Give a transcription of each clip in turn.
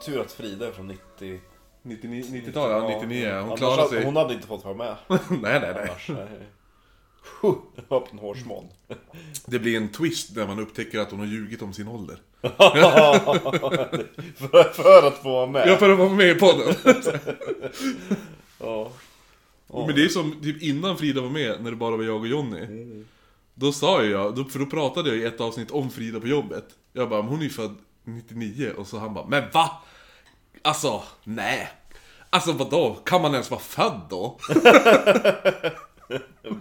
tur att Frida är från 90... 99 90-talet, ja, 99. Hon Annars klarade hade- sig. Hon hade inte fått vara med. nej, nej, nej. Annars, nej. Öppen hårsmån. Det blir en twist när man upptäcker att hon har ljugit om sin ålder. för, för att få vara med. Ja, för att vara med i podden. Ja. Men det är som typ innan Frida var med, när det bara var jag och Jonny. Då sa ju jag, då, för då pratade jag i ett avsnitt om Frida på jobbet. Jag bara, men hon är ju född 99. Och så han bara, men va? Alltså, nej. Alltså vadå? Kan man ens vara född då?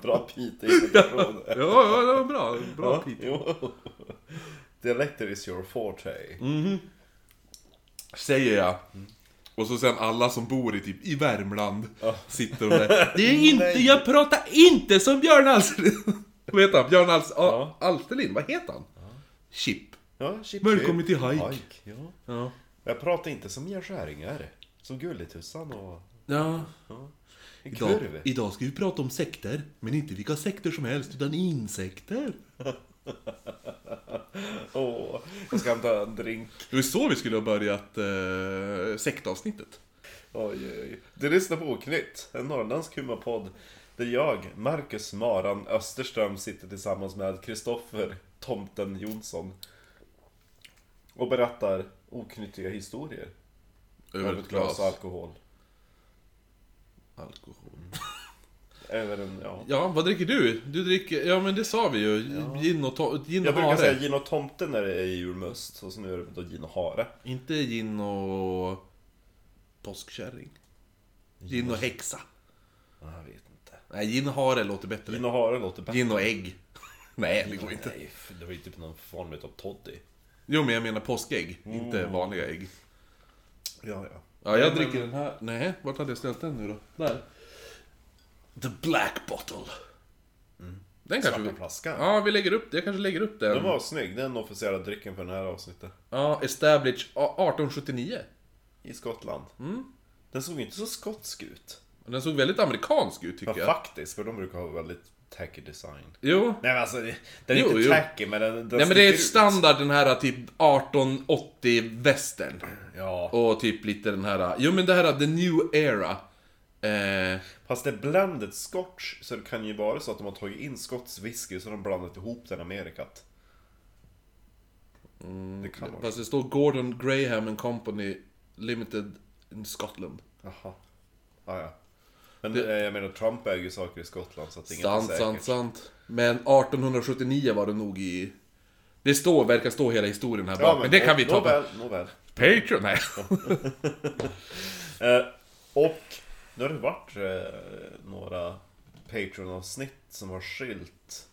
Bra Piteå-imitation. ja, ja, det var bra. Bra Ja, Pete. jo. Dialekter is your forte. Säger jag. Och så sen alla som bor i typ i Värmland sitter och där. Det är inte, Nej. jag pratar inte som Björn Alsterlind. Vad heter han? Björn Alst, Ja. Alsterlind, vad heter han? Chip. Ja, chip, Välkommen chip. till Hike. Ja. Ja. Jag pratar inte som Gerd Skäringer. Som Gullitussan och Ja. en Idag, kurv. idag ska vi prata om sekter, men inte vilka sekter som helst, utan insekter. Åh, jag ska hämta en drink. Det var så vi skulle ha börjat eh, sektavsnittet. Oj, oj. Du lyssnar på Oknytt, en norrländsk humorpodd. Där jag, Marcus Maran Österström, sitter tillsammans med Kristoffer Tomten Jonsson. Och berättar oknyttiga historier. Över ett glas alkohol. alkohol. Över en, ja. Ja, vad dricker du? Du dricker, ja men det sa vi ju. Gin och, to- gin Jag brukar hare. säga gin och tomte när det är julmust, och så nu är det då gin och hare. Inte gin och påskkärring. Gin och häxa. Ja, Jag vet inte. Nej, gin och hare låter bättre. Gin och hare låter bättre. Gin och ägg. Nej, det går inte. Nej, för det var ju typ någon form av toddy. Jo, men jag menar påskägg, inte vanliga ägg. Ja, ja. Ja, jag dricker den här. Nej, vart hade jag ställt den nu då? Där. The Black Bottle. Den kanske vi... Flaskan. Ja, vi lägger upp det. Jag kanske lägger upp den. Den var snygg, den officiella drycken för det här avsnittet. Ja, Established 1879. I Skottland. Den såg inte så skotsk ut. Den såg väldigt amerikansk ut tycker Ja, jag. faktiskt, för de brukar ha väldigt tacky design. Jo. Nej men alltså, den är Jo, inte jo. tacky men den, den Nej men det är ut. standard den här typ 1880 västern. Ja. Och typ lite den här, jo men det här the new era. Eh, Fast det är blended scotch, så det kan ju vara så att de har tagit in skotsk whisky så har de blandat ihop den Amerikat. det kan vara fast det står Gordon Graham and Company Limited in Scotland. Jaha. Ja, ja. Men Det- eh, jag menar, Trump äger saker i Skottland så att inget Sant, är säkert. sant, sant. Men 1879 var det nog i... Det står, verkar stå hela historien här bak, men, det kan vi ta på Nåväl, nåväl. Patreon. Nej. Eh, och nu har det varit eh, några Patreon-avsnitt som har skilt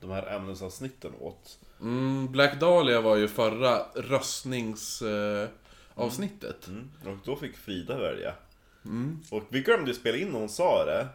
de här ämnesavsnitten åt. Mm, Black Dahlia var ju förra röstningsavsnittet. Eh, avsnittet. Mm. Och då fick Frida välja. Och vi glömde spela in när hon sa det.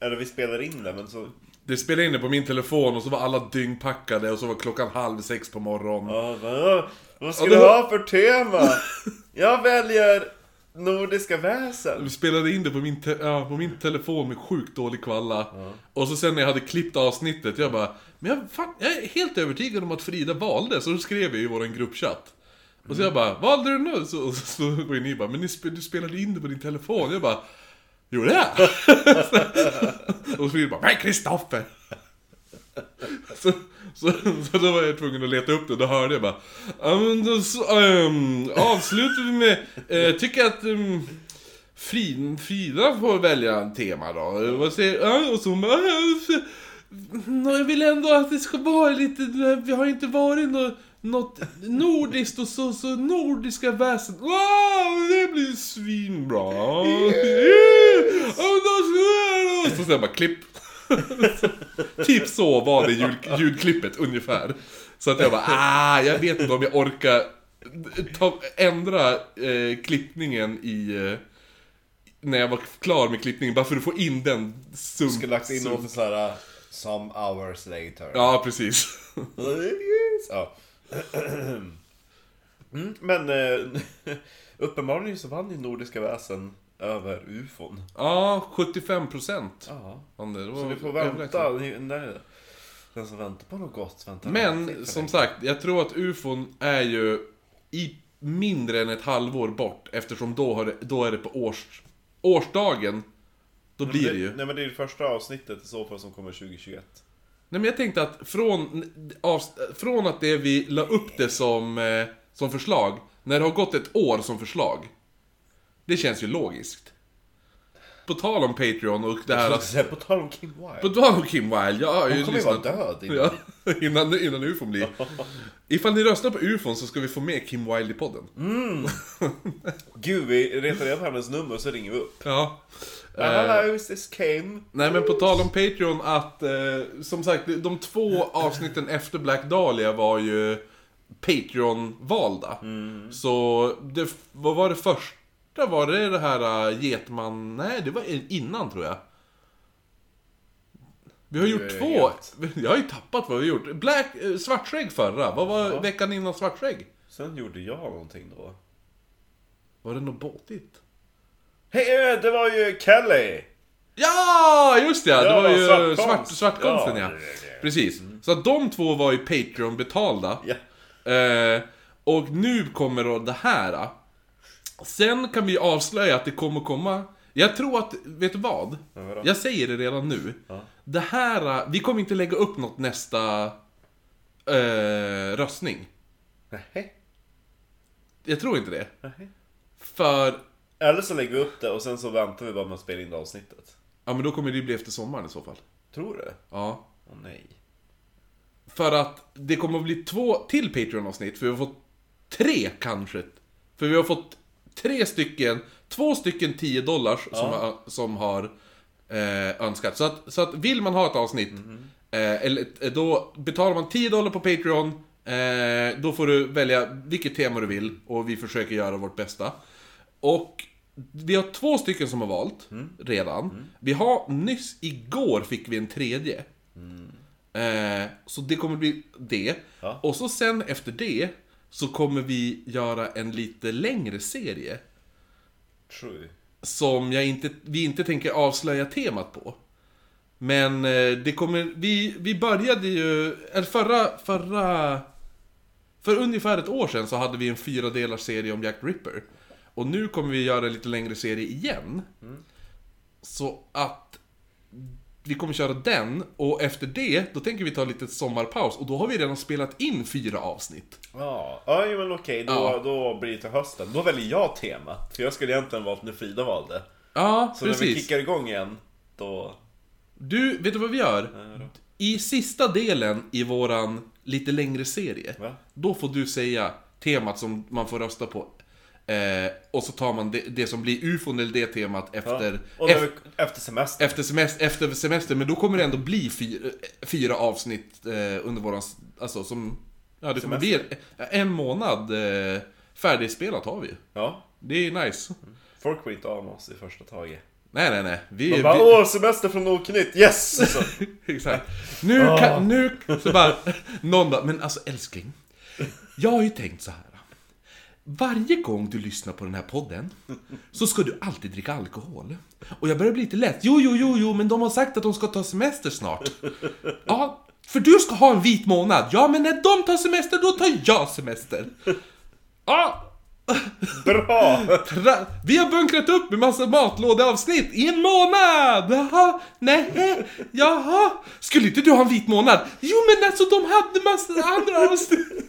Eller vi spelade in det, men så... Det spelade in det på min telefon och så var alla dyngpackade och så var klockan halv sex på morgonen. Ja, vad, vad ska Ja, du ha för tema? Jag väljer nordiska väsen. Vi spelade in det på min, ja, på min telefon med sjukt dålig kvalla. Och så sen när jag hade klippt avsnittet, jag bara Men jag, fan, jag är helt övertygad om att Frida valde, så då skrev jag i våran gruppchatt. Och så jag bara, valde du nu? Så, så, så går ju ni bara, men ni sp- du spelade in det på din telefon. Jag bara, gjorde jag? och Frida bara, men Kristoffer! Så, så, så då var jag tvungen att leta upp det, då hörde jag bara Ja men då så, ähm, avslutar vi med, äh, tycker att ähm, Frida får välja en tema då. Vad säger, äh, och så hon bara, äh, "Nå, jag vill ändå att det ska vara lite, vi har inte varit något, något nordiskt och så, så nordiska väsen. Wow, det blir svinbra! Yeah. Är det. Så sen bara klipp. Typ så var det ljud, ljudklippet ungefär. Så att jag bara, ah, jag vet inte om jag orkar ta, ändra eh, klippningen i... Eh, när jag var klar med klippningen, bara för att få in den sum... Skulle lagt in något såhär... Some hours later. Ja, precis. Ja. Mm, men eh, uppenbarligen så vann ju Nordiska väsen över ufon. Ja, 75 procent. Ja. Det Så vi får vänta. Nej, Den som väntar på något gott väntar Men som sagt, jag tror att ufon är ju i mindre än ett halvår bort eftersom då, har det, då är det på års, årsdagen. Då blir det ju. Nej men det är det första avsnittet i så fall som kommer 2021. Nej men jag tänkte att från, av, från att det vi la upp det som, eh, som förslag, när det har gått ett år som förslag. Det känns ju logiskt. På tal om Patreon och det här att... På tal om Kim Wilde. På tal om Kim Wilde, jag har ju Hon kommer ju vara lyssnat... död innan. Ja, innan, innan ufon blir. Ifall ni röstar på ufon så ska vi få med Kim Wilde i podden. Gud, vi retar reda på hennes nummer så ringer vi upp. Ja. Hello, is this Kim? Nej men på tal om Patreon att, eh, som sagt, de två avsnitten efter Black Dahlia var ju Patreon-valda. Så, det, vad var det första? Var det det här uh, Getman... Nej, det var innan tror jag. Vi har gjort två. helt- Jag har ju tappat vad vi har gjort. Black, eh, Svartskägg förra. Vad var veckan innan Svartskägg? Sen gjorde jag någonting då. Var det något båtigt? Hej, eh, det var ju Kelly! Ja, just det! det Ja, var ju svartkonst. svart, svartkonsten ja. Ja. Precis. Så att de två var ju Patreon-betalda. Ja. Eh, och nu kommer då det här. Sen kan vi avslöja att det kommer komma... Jag tror att, vet du vad? vadå? Jag säger det redan nu. Det här, vi kommer inte lägga upp något nästa eh, röstning. Nej. Jag tror inte det. Nej. För, Eller så lägger vi upp det och sen så väntar vi bara med att spela in det avsnittet. ja men då kommer det bli efter sommaren i så fall. Tror du? Ja. Åh nej. För att det kommer att bli två till Patreon-avsnitt, för vi har fått tre kanske. För vi har fått tre stycken, två stycken 10 dollars som, har, som har eh, önskat. Så att, så att vill man ha ett avsnitt, eh, eller, eh, då betalar man 10 dollar på Patreon, eh, då får du välja vilket tema du vill och vi försöker göra vårt bästa. Och vi har två stycken som har valt redan. Vi har nyss, igår fick vi en tredje. Eh, så det kommer bli det. Ja. Och så sen efter det så kommer vi göra en lite längre serie. True. Som jag inte, vi inte tänker avslöja temat på. Men eh, det kommer, vi, vi började ju, eller förra, förra... För ungefär ett år sedan så hade vi en fyra delars serie om Jack Ripper. Och nu kommer vi göra en lite längre serie igen. Så att vi kommer köra den, och efter det, då tänker vi ta lite sommarpaus. Och då har vi redan spelat in fyra avsnitt. Ja, ja men okej, då, Ja. då blir det till hösten. Då väljer jag tema. För jag skulle egentligen valt när Frida valde. Ja, Så när vi precis. kickar igång igen, då... Du, vet du vad vi gör? Ja, då. I sista delen i våran lite längre serie, Va? då får du säga temat som man får rösta på. Eh, och så tar man det, det som blir ufon eller det temat Ja. efter, Och när ef- vi, efter semester. efter, semester, efter semester. Men då kommer det ändå bli fyra, fyra avsnitt eh, under våran... Alltså som... Ja, det kommer bli en, en månad eh, färdigspelat har vi. Ja. Det är nice. Folk blir inte av med oss i första taget. Nej, nej, nej. Vi, vi, bara åh, semester från Oknytt, yes! Så, Exakt. Nu kan, nu, så bara, någon bara, men alltså älskling. Jag har ju tänkt så här. Varje gång du lyssnar på den här podden så ska du alltid dricka alkohol. Och jag börjar bli lite lätt. Jo, jo, jo, jo, men de har sagt att de ska ta semester snart. Ja, för du ska ha en vit månad. Ja, men när de tar semester, då tar jag semester. Ja, bra! Vi har bunkrat upp med massa matlådeavsnitt i en månad! Jaha, nej, jaha. Skulle inte du ha en vit månad? Jo men alltså de hade massa andra avsnitt.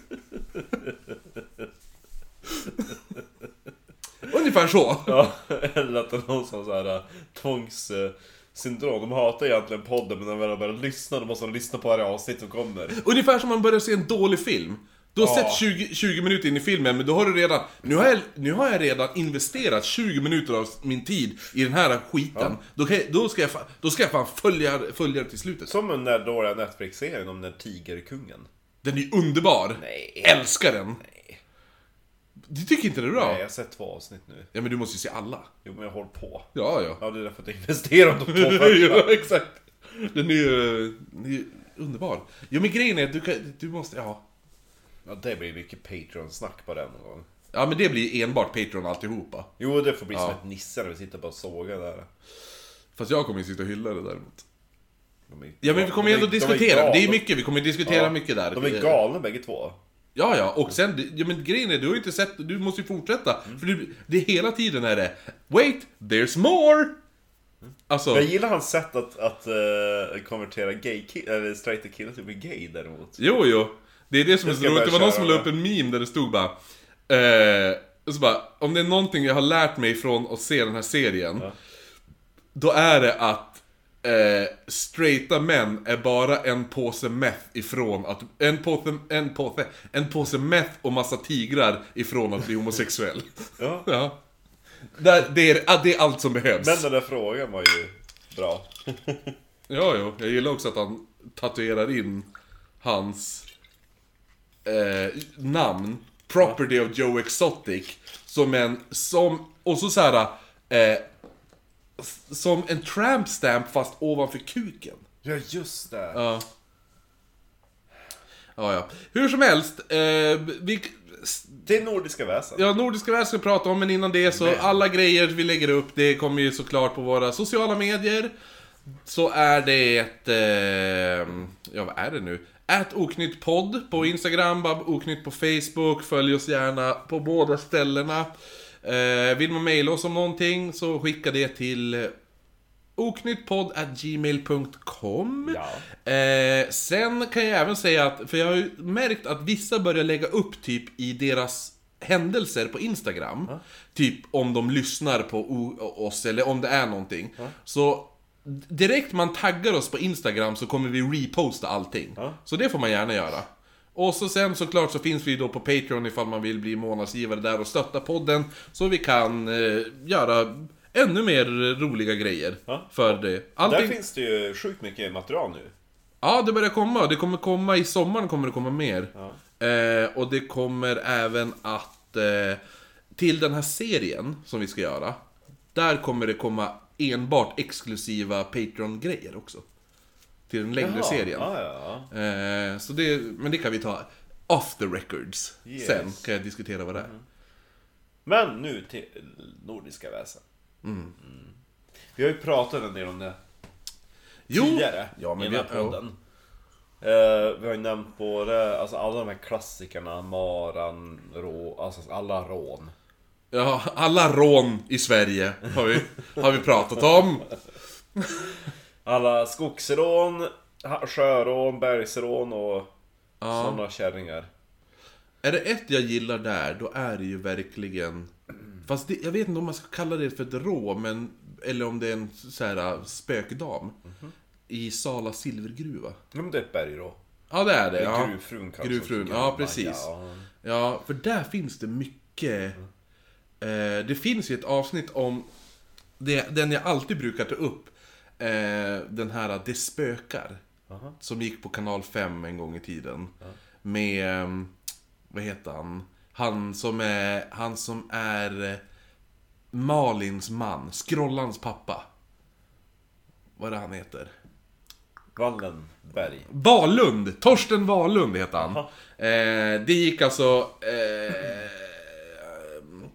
Ungefär så. Ja, eller att det är någon har så här tvångssyndrom. De hatar egentligen podden, men när de väl har börjat lyssna, då måste de lyssna på varje avsnitt som kommer. Ungefär som man börjar se en dålig film. Du har Ja. sett 20, 20 minuter in i filmen, men då har du redan... Nu har, jag, nu har jag redan investerat 20 minuter av min tid i den här skiten. Då, kan, jag- då, ska jag, då ska jag fan följa, följa det till slutet. Som den där dåliga Netflix-serien om den där tigerkungen. Den är ju underbar. Nej. Älskar den. Du tycker inte det är bra? Nej, jag har sett två avsnitt nu. Ja men du måste ju se alla. Jo, men jag håller på. Ja, ja. Ja, det är därför att jag investerar de två första. ja, exakt. Den är ju, den är ju underbar. Jo men grejen är att du, kan, du måste, ja. Ja, det blir mycket Patreon-snack på den någon gång. Ja men det blir enbart Patreon alltihopa. Jo, det får bli som Ja. ett Nisse när vi sitter bara och sågar där. Fast jag kommer ju sitta och hylla det däremot. De är, Ja men vi kommer ju de ändå är- de är diskutera. Det är mycket, vi kommer diskutera Ja, mycket där. De är galna bägge två. Ja, ja, och sen, ja men grejen är, du har ju inte sett, du måste ju fortsätta. Mm. För du, det hela tiden är det, wait, there's more! Alltså, Jag gillar hans sätt att, att eh, konvertera gay eller straighta killar till att bli gay däremot. jo, jo. Det är det som är så roligt, det var någon som la upp en meme där det stod bara, eh, så bara, om det är någonting jag har lärt mig från att se den här serien, Ja. då är det att eh, straighta män är bara en påse meth ifrån att, en påse, en påse, en påse meth och massa tigrar ifrån att bli homosexuell. Ja. Ja. Där, det, är, det är allt som behövs. Men den där frågan var ju bra. Ja, jo. Jag gillar också att han tatuerar in hans eh, namn, Property of Joe Exotic, som en, som, och så så här, eh, som en tramp stamp fast ovanför kuken. Ja, just det. Ja. Ja, ja. Hur som helst, eh, vi, Det är nordiska väsen. Ja, Nordiska väsen ska vi prata om, men innan det så, Men. alla grejer vi lägger upp, det kommer ju såklart på våra sociala medier. Så är det ett... Eh, ja, vad är det nu? Ät oknytt podd på Instagram, Bab oknytt på Facebook, följ oss gärna på båda ställena. Eh, vill man mejla oss om någonting så skicka det till oknyttpodd.gmail.com Ja. eh, Sen kan jag även säga att, för jag har ju märkt att vissa börjar lägga upp typ i deras händelser på Instagram. Typ om de lyssnar på oss eller om det är någonting. Så direkt man taggar oss på Instagram så kommer vi reposta allting. Ja. Så det får man gärna göra. Och så sen såklart så finns vi då på Patreon ifall man vill bli månadsgivare där och stötta podden. Så vi kan eh, göra ännu mer roliga grejer Ja. för det. Där Allting... finns det ju sjukt mycket material nu. Ja, det börjar komma. Det kommer komma i sommaren kommer det komma mer. Ja. Eh, och det kommer även att... Eh, till den här serien som vi ska göra. Där kommer det komma enbart exklusiva Patreon-grejer också. Till den längre Jaha, serien. Ja, ja, Eh, så det, men det kan vi ta off the records. Yes. Sen kan jag diskutera vad det är. Men nu till nordiska väsen. Mm. Vi har ju pratat en del om det Jo! tidigare Ja, men i den här podden. Eh, vi har ju nämnt både, alltså alla de här klassikerna, Maran, rå, alltså alla rån. ja, alla rån i Sverige har vi, har vi pratat om. Alla skogsrån, sjörån, bergsrån och Ja. sådana kärringar. Är det ett jag gillar där, då är det ju verkligen... Fast det, jag vet inte om man ska kalla det för ett rå, men... Eller om det är en så här spökdam. I Sala silvergruva. Ja, men det är ett bergrå. Ja, det är det. Ja. gruvfrun kanske. Gruvfrun, ja precis. Ja. Ja, för där finns det mycket... Eh, det finns ju ett avsnitt om... Det, den jag alltid brukar ta upp. Eh, den här Det spökar. Aha. Som gick på kanal 5 en gång i tiden. Med... ehm, Vad heter han? Han som är... Han som är... eh, Malins man. Skrollans pappa. Vad är det han heter? Wallenberg. Wahlund! Torsten Wahlund heter han. Eh, det gick alltså... Eh,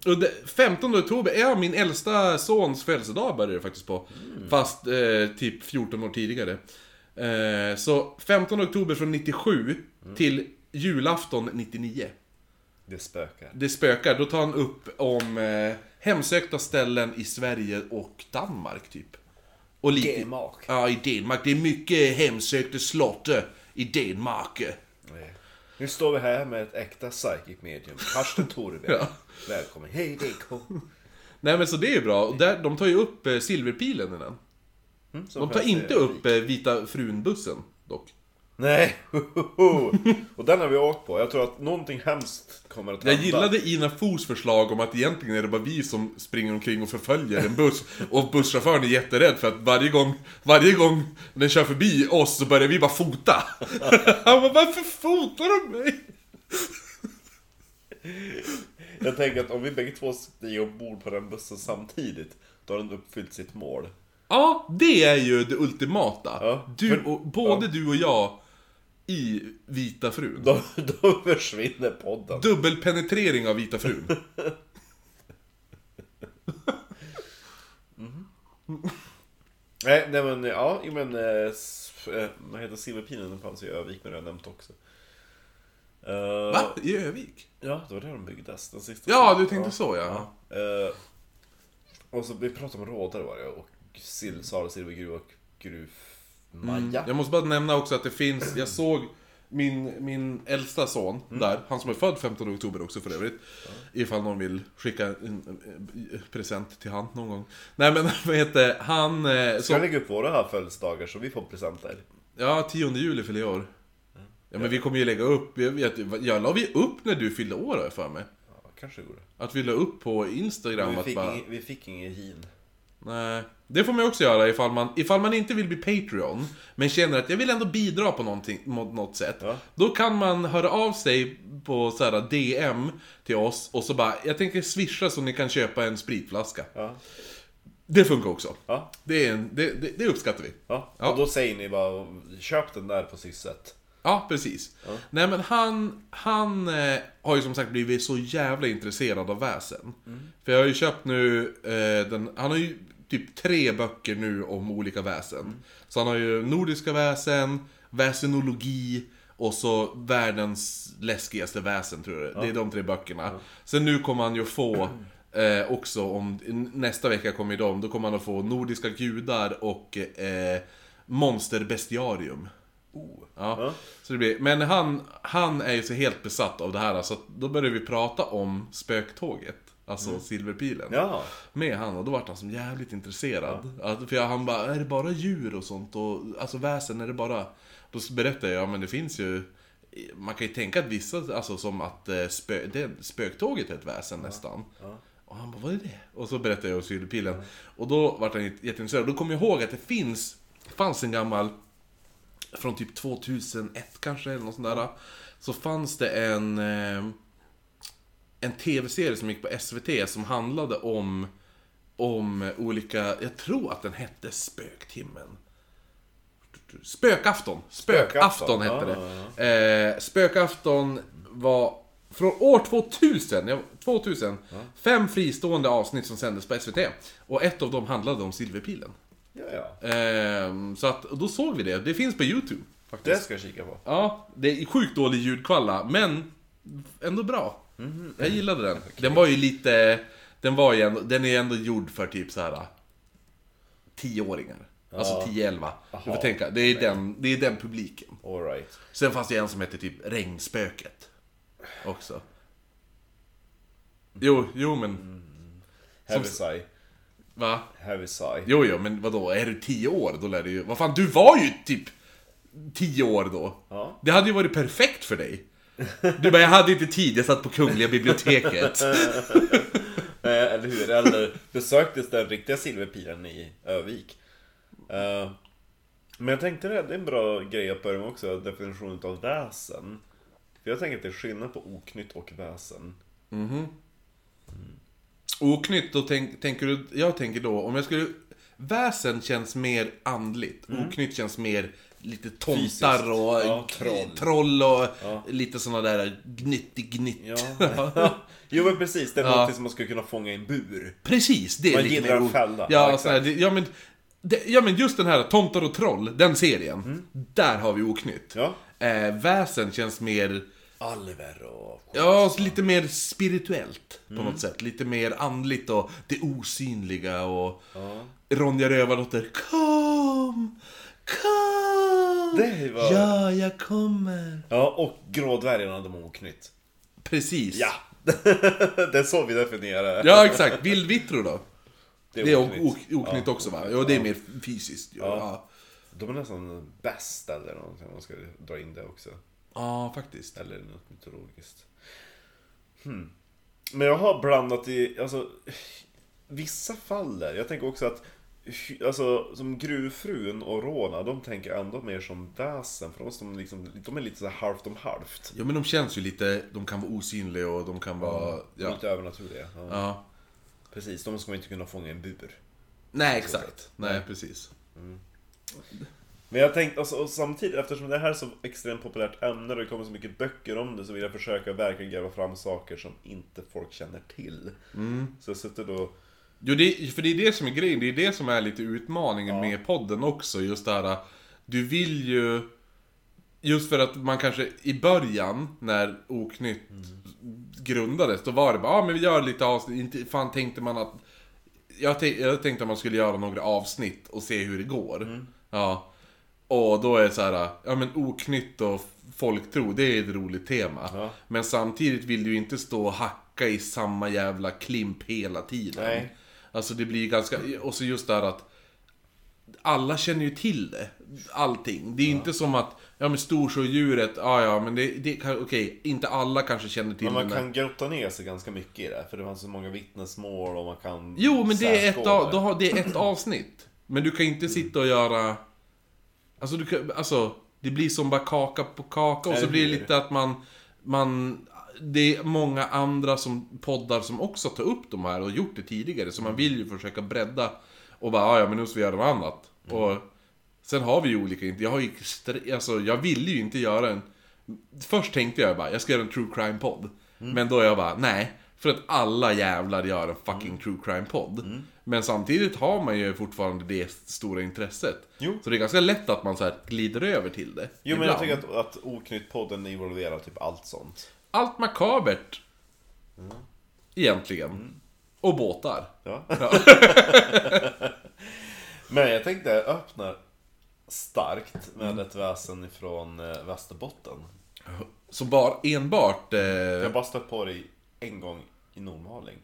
och det- 15 oktober, ja min äldsta sons födelsedag började det faktiskt på. Fast eh, typ 14 år tidigare. Eh, så 15 oktober från 97 till julafton 99. Det spökar. Det spökar, då tar han upp om eh, hemsökta ställen i Sverige och Danmark typ. Och lite... Gemak. Ja, i Danmark. Det är mycket hemsökta slott i Danmark. Nu står vi här med ett äkta psychic medium, Karsten Torberg. Ja. Välkommen. Hej DK. Nej men så det är bra. Och där, de tar ju upp eh, silverpilen i den. Mm, De tar inte upp eh, vita frun-bussen dock. Nej, och den har vi åkt på. Jag tror att någonting hemskt kommer att Jag hända. gillade Ina Fos förslag om att egentligen är det bara vi som springer omkring och förföljer en buss. Och busschauffören är jätterädd för att varje gång, varje gång den kör förbi oss så börjar vi bara fota. Han bara, varför fotar de mig? Jag tänker att om vi bägge två stiger ombord på den bussen samtidigt, då har den uppfyllt sitt mål. Ja, det är ju det ultimata. Ja, du och, både du och jag i Vita frun. Då, då försvinner podden. Dubbelpenetrering av Vita frun. Nej, nej men ja, men... eh, eh, Vad heter Silverpilen? Den fanns i Övik, men det har jag nämnt också. Eh, Va? I Övik? Ja, det var där de byggdes. Den sista Ja, du tänkte så ja. Eh, och så vi pratade om rådare var det och sill, silvergruva och gruv Maja. Jag måste bara nämna också att det finns, jag såg min, min äldsta son där, han som är född 15 oktober också för övrigt. Ifall någon vill skicka en, en, en present till han någon gång. Nej men vad heter han... eh, Ska Så, jag lägga upp våra här födelsedagar så vi får presenter? ja, 10 juli fyller jag år. Ja men vi kommer ju lägga upp, jag, vet, jag la vi upp när du fyllde år har jag för mig. Ja, kanske går. Att vi la upp på Instagram vi att fick, bara... ingen, vi fick ingen gin. Nej, det får man ju också göra ifall man, ifall man inte vill bli Patreon, men känner att jag vill ändå bidra på något sätt. Ja. Då kan man höra av sig på så här DM till oss och så bara, jag tänker swisha så ni kan köpa en spritflaska. Ja. Det funkar också. Ja. Det, är en, det, det, det uppskattar vi. Ja. Och då säger ni bara, köp den där på sysset. Ja, precis. Nej men han, han eh, har ju som sagt blivit så jävla intresserad av väsen. För jag har ju köpt nu, eh, den, han har ju typ tre böcker nu om olika väsen. Så han har ju nordiska väsen, väsenologi och så världens läskigaste väsen tror jag det är de tre böckerna. Sen nu kommer han ju få eh, också om, nästa vecka kommer de, då kommer han att få nordiska gudar och eh, monsterbestiarium. Oh. Ja, Så det blir, men han, han är ju så helt besatt av det här, så då började vi prata om spöktåget. Alltså silverpilen. Ja. Med han, och då var han som jävligt intresserad. Att, för jag, han bara, är det bara djur och sånt? Och, alltså väsen, är det bara... Då berättade jag, ja men det finns ju... Man kan ju tänka att vissa, alltså som att eh, spö, det, spöktåget är ett väsen nästan. Och han bara, vad är det? Och så berättade jag om silverpilen. Och då var han jätteintresserad. Då kommer jag ihåg att det finns, fanns en gammal från typ 2001 kanske, eller något sånt där. Så fanns det en, eh, en tv-serie som gick på SVT som handlade om, om olika, jag tror att den hette Spöktimmen. Spökafton! Spökafton Spökafton, hette ja, det. Eh, Spökafton var från år 2000, ja, 2000 fem fristående avsnitt som sändes på SVT. Och ett av dem handlade om Silverpilen. Ja, ja. Ehm, så att, då såg vi det. Det finns på YouTube. Det Faktiskt. ska jag kika på. Ja, det är sjukt dålig ljudkvalla, men ändå bra. Jag gillade den. Den var ju lite... Den var ju ändå, den är ändå gjord för typ så här 10-åringar. Alltså 10-11. Du får tänka, det är, den, det är den publiken. Alright. Sen fanns det en som hette typ Regnspöket. Också. Jo, jo men... Heavy sigh. Va? Heavy sigh. Jo, jo, men vadå? Är du 10 år, då lär du ju... Vad fan, du var ju typ 10 år då. Ja. Det hade ju varit perfekt för dig. Du bara, jag hade inte tid, jag satt på Kungliga biblioteket. Eller hur? Eller besöktes den riktiga silverpilen i Övik. Eh, men jag tänkte det, det är en bra grej att börja med också, definitionen av väsen. För jag tänker att det är skillnad på oknytt och väsen. Oknytt, då tänk, tänker du... Jag tänker då, om jag skulle... Väsen känns mer andligt. Oknytt känns mer lite tomtar Fysiskt. och Ja, troll. troll och lite såna där gnitti-gnitt. Ja. jo men precis, det är Ja. någonting som man skulle kunna fånga i en bur. Precis, det är Man lite gillar mer en fälla. Ja, Ja, här, ja, men, det, ja men just den här Tomtar och Troll, den serien. Där har vi oknytt. Ja. Eh, väsen känns mer... Alver och... Ja, lite mer spirituellt på Mm. något sätt. Lite mer andligt och det osynliga och... Ronja Rövardotter, kom! Kom! Det var- Ja, jag kommer! Ja, och grådvärgarna de har oknytt. Precis. Ja! det är så vi definierar det. Ja, exakt. Vildvittro då? Det är ok- oknytt. ok- oknytt också va? Ja, det är mer fysiskt. Ja, ja. De är nästan bäst eller någonting om man ska dra in det också. ja faktiskt. Eller något mytologiskt. Hmm. Men jag har blandat i, alltså, vissa faller. Jag tänker också att, alltså, som gruvfrun och Rona, de tänker ändå mer som väsen. För oss, de, liksom, de är lite så här halvt om halvt. Ja men de känns ju lite, de kan vara osynliga och de kan vara... Ja. Lite övernaturliga. Ja. ja. Precis, de ska man inte kunna fånga i en bur. Nej exakt. Nej precis. Men jag tänkte, alltså, och samtidigt, eftersom det här är så extremt populärt ämne och det kommer så mycket böcker om det så vill jag försöka verkligen gräva fram saker som inte folk känner till. Så jag sitter då... Jo, det, för det är det som är grejen, det är det som är lite utmaningen med podden också, just det här, du vill ju... Just för att man kanske i början, när Oknytt grundades, då var det bara ja men vi gör lite avsnitt, inte fan tänkte man att... Jag, jag tänkte att man skulle göra några avsnitt och se hur det går. Ja. Och då är det så här, ja men Oknytt och folktro, det är ett roligt tema. Ja. Men samtidigt vill du ju inte stå och hacka i samma jävla klimp hela tiden. Nej. Alltså det blir ganska, och så just det här att alla känner ju till det. Allting. Det är ju inte som att, ja men storsjödjuret, ja ja men det, det okej, inte alla kanske känner till Men man det. kan grotta ner sig ganska mycket i det, för det fanns så många vittnesmål och man kan... Jo men det är, ett, av, det. då har, det är ett avsnitt. Men du kan inte sitta och göra... Alltså, du kan, alltså det blir som bara kaka på kaka och så blir det lite att man... man det är många andra som poddar som också tar upp de här och gjort det tidigare. Så man vill ju försöka bredda och bara "Ah, ja men nu ska vi göra något annat. Mm. Och sen har vi ju olika, jag har ju, alltså jag ville ju inte göra en... Först tänkte jag bara, jag ska göra en true crime-podd. Mm. Men då är jag bara, nej. För att alla jävlar gör en fucking true crime-podd. Mm. Men samtidigt har man ju fortfarande det stora intresset. Jo. Så det är ganska lätt att man så glider över till det. Jo men jag ibland. tycker att, att Oknytt-podden involverar typ allt sånt. Allt makabert. Mm. Egentligen. Och båtar. Ja. men jag tänkte öppna starkt med ett väsen ifrån eh, Västerbotten. Så bara, enbart... Eh, Jag har bara stött på det en gång i Nordmaling.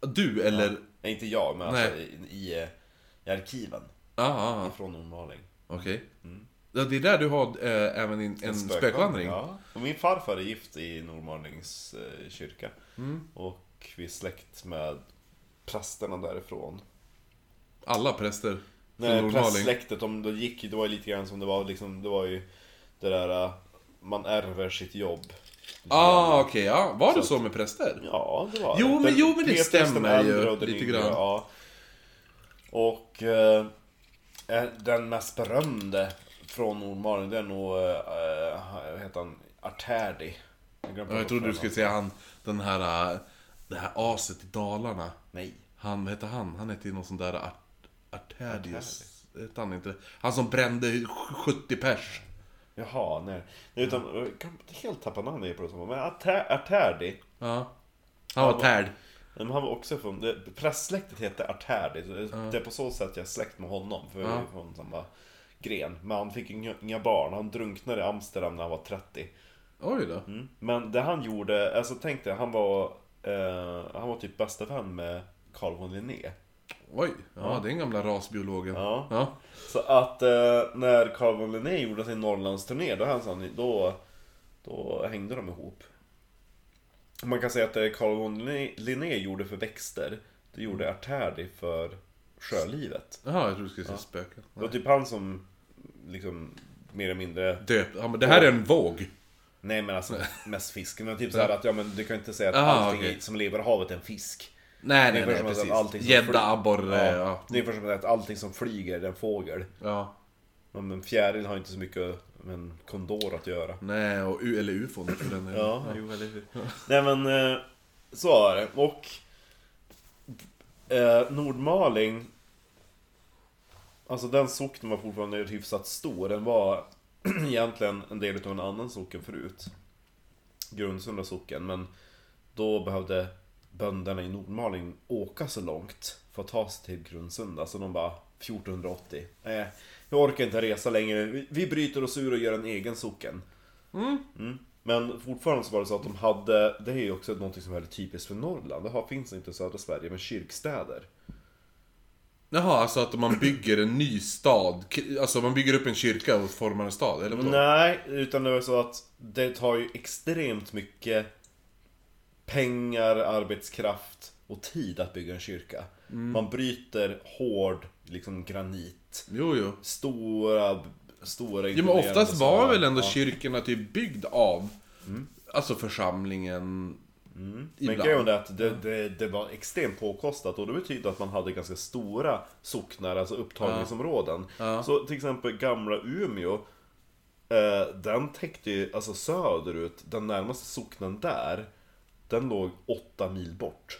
du eller... Nej, inte jag, men alltså i, i, eh, i arkiven Ah, ah, ah. ifrån Nordmaling. okej. Ja, det är där du har eh, även en, en spökvandring. Ja. Och min farfar är gift i Nordmalings eh, kyrka. Mm. Och vi är släkt med prästerna därifrån. Alla präster. Nej, prästsläktet, de, de gick det var ju lite grann som det var liksom, det var ju det där, eh, man ärver sitt jobb. Ah, okej, ja. Var det Så så med präster? Ja, det var Jo, det. men- jo, men det stämmer ju lite yngre, grann. Ja. Och eh, den mest berömde från Nordmaling, det är nog, eh, vad heter han, Artärdi. Jag, Ja, jag trodde du skulle säga han, den här, äh, det här aset i Dalarna. Nej. Han, vad hette han? Han hette ju någon sån där Art, Artärdius. Hette han inte? Han som brände 70 pers. Jaha, nej. nej utan, jag kan helt tappa namnet på det som Men Artär- Artärdi, Ja. Han var tärd. men han var också från, prästsläktet heter Artärdi. så Det är på så sätt jag är släkt med honom, för vi är Ja. från samma gren. Men han fick inga, barn, han drunknade i Amsterdam när han var 30. Oj då. Mm. Men det han gjorde, alltså tänk dig, han var, eh, han var typ bästa vän med Carl von Linné. Oj, ja, det är den gamla rasbiologen. Ja. ja. Så att eh, när Carl von Linné gjorde sin Norrlandsturné, då, han, då, då hängde de ihop. Man kan säga att det Carl von Linné, Linné gjorde för växter, det gjorde Artärdi för sjölivet. Jaha, jag trodde du skulle säga spöken. Det var typ han som liksom mer eller mindre Döp. Han bara, det här är en våg. Nej men alltså mest fisk. Men typ såhär att ja men du kan inte säga att Aha, allting okej. som lever i havet är en fisk. Nej, Det nej, är nej, för som att precis. Gädda, flyger- abborre, Ja, ja. Det är för som att allting som flyger är en fågel. ja. Men en fjäril har inte så mycket med en kondor att göra. Nej, och, u- eller ufon för den delen. Ja, jo eller hur. Nej men, eh, så är det. Och eh, Nordmaling, alltså den socknen var fortfarande hyfsat stor. Den var egentligen en del av en annan socken förut. Grundsunda socken, men då behövde bönderna i Nordmaling åka så långt för att ta sig till Grundsunda. Så de bara 1480. Nej, jag orkar inte resa längre. Vi, bryter oss ur och gör en egen socken. Mm. Men fortfarande så var det så att de hade, det är ju också något som är väldigt typiskt för Norrland. Det finns inte i södra Sverige, men kyrkstäder. Jaha, alltså att man bygger en ny stad. Alltså man bygger upp en kyrka och formar en stad, eller vadå? Nej, utan det var så att det tar ju extremt mycket pengar, arbetskraft och tid att bygga en kyrka. Man bryter hård liksom granit. Jo, jo. Stora, stora Jo men oftast var väl ändå Ja. kyrkorna typ byggd av Alltså församlingen Men ibland. grejen är att det, det, det var extremt påkostat och det betyder att man hade ganska stora socknar, alltså upptagningsområden. Ja. Så till exempel gamla Umeå, eh, den täckte ju, alltså söderut, den närmaste socknen där, den låg åtta mil bort.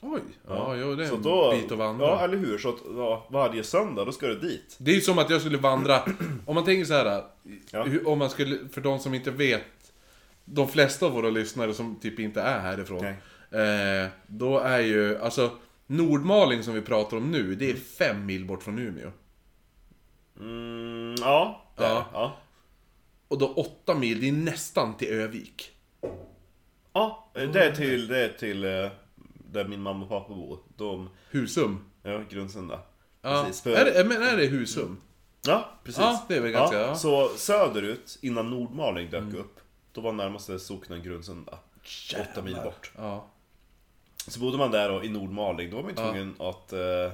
Oj, ja, jo, det är Så en då, bit att vandra. Ja, eller hur? Så att, ja, varje söndag, då ska du dit. Det är ju som att jag skulle vandra, om man tänker så här, Ja. hur- om man skulle, för de som inte vet, de flesta av våra lyssnare som typ inte är härifrån. Eh, då är ju, alltså Nordmaling som vi pratar om nu, det är fem mil bort från Umeå. Mm, ja, det Ja. ja. Och då åtta mil, det är nästan till Övik. Ja, det är till, det är till eh, där min mamma och pappa bor. De, Husum. ja, Grundsunda. Ja. Precis, för- Är, det, men är det Husum? Ja, precis. Ja, det är väl ganska- ja. Så söderut, innan Nordmaling dök upp, då var närmaste socknen Grundsunda. Åtta mil bort. Ja. Så bodde man där då, i Nordmaling, då var man ju tvungen att... eh,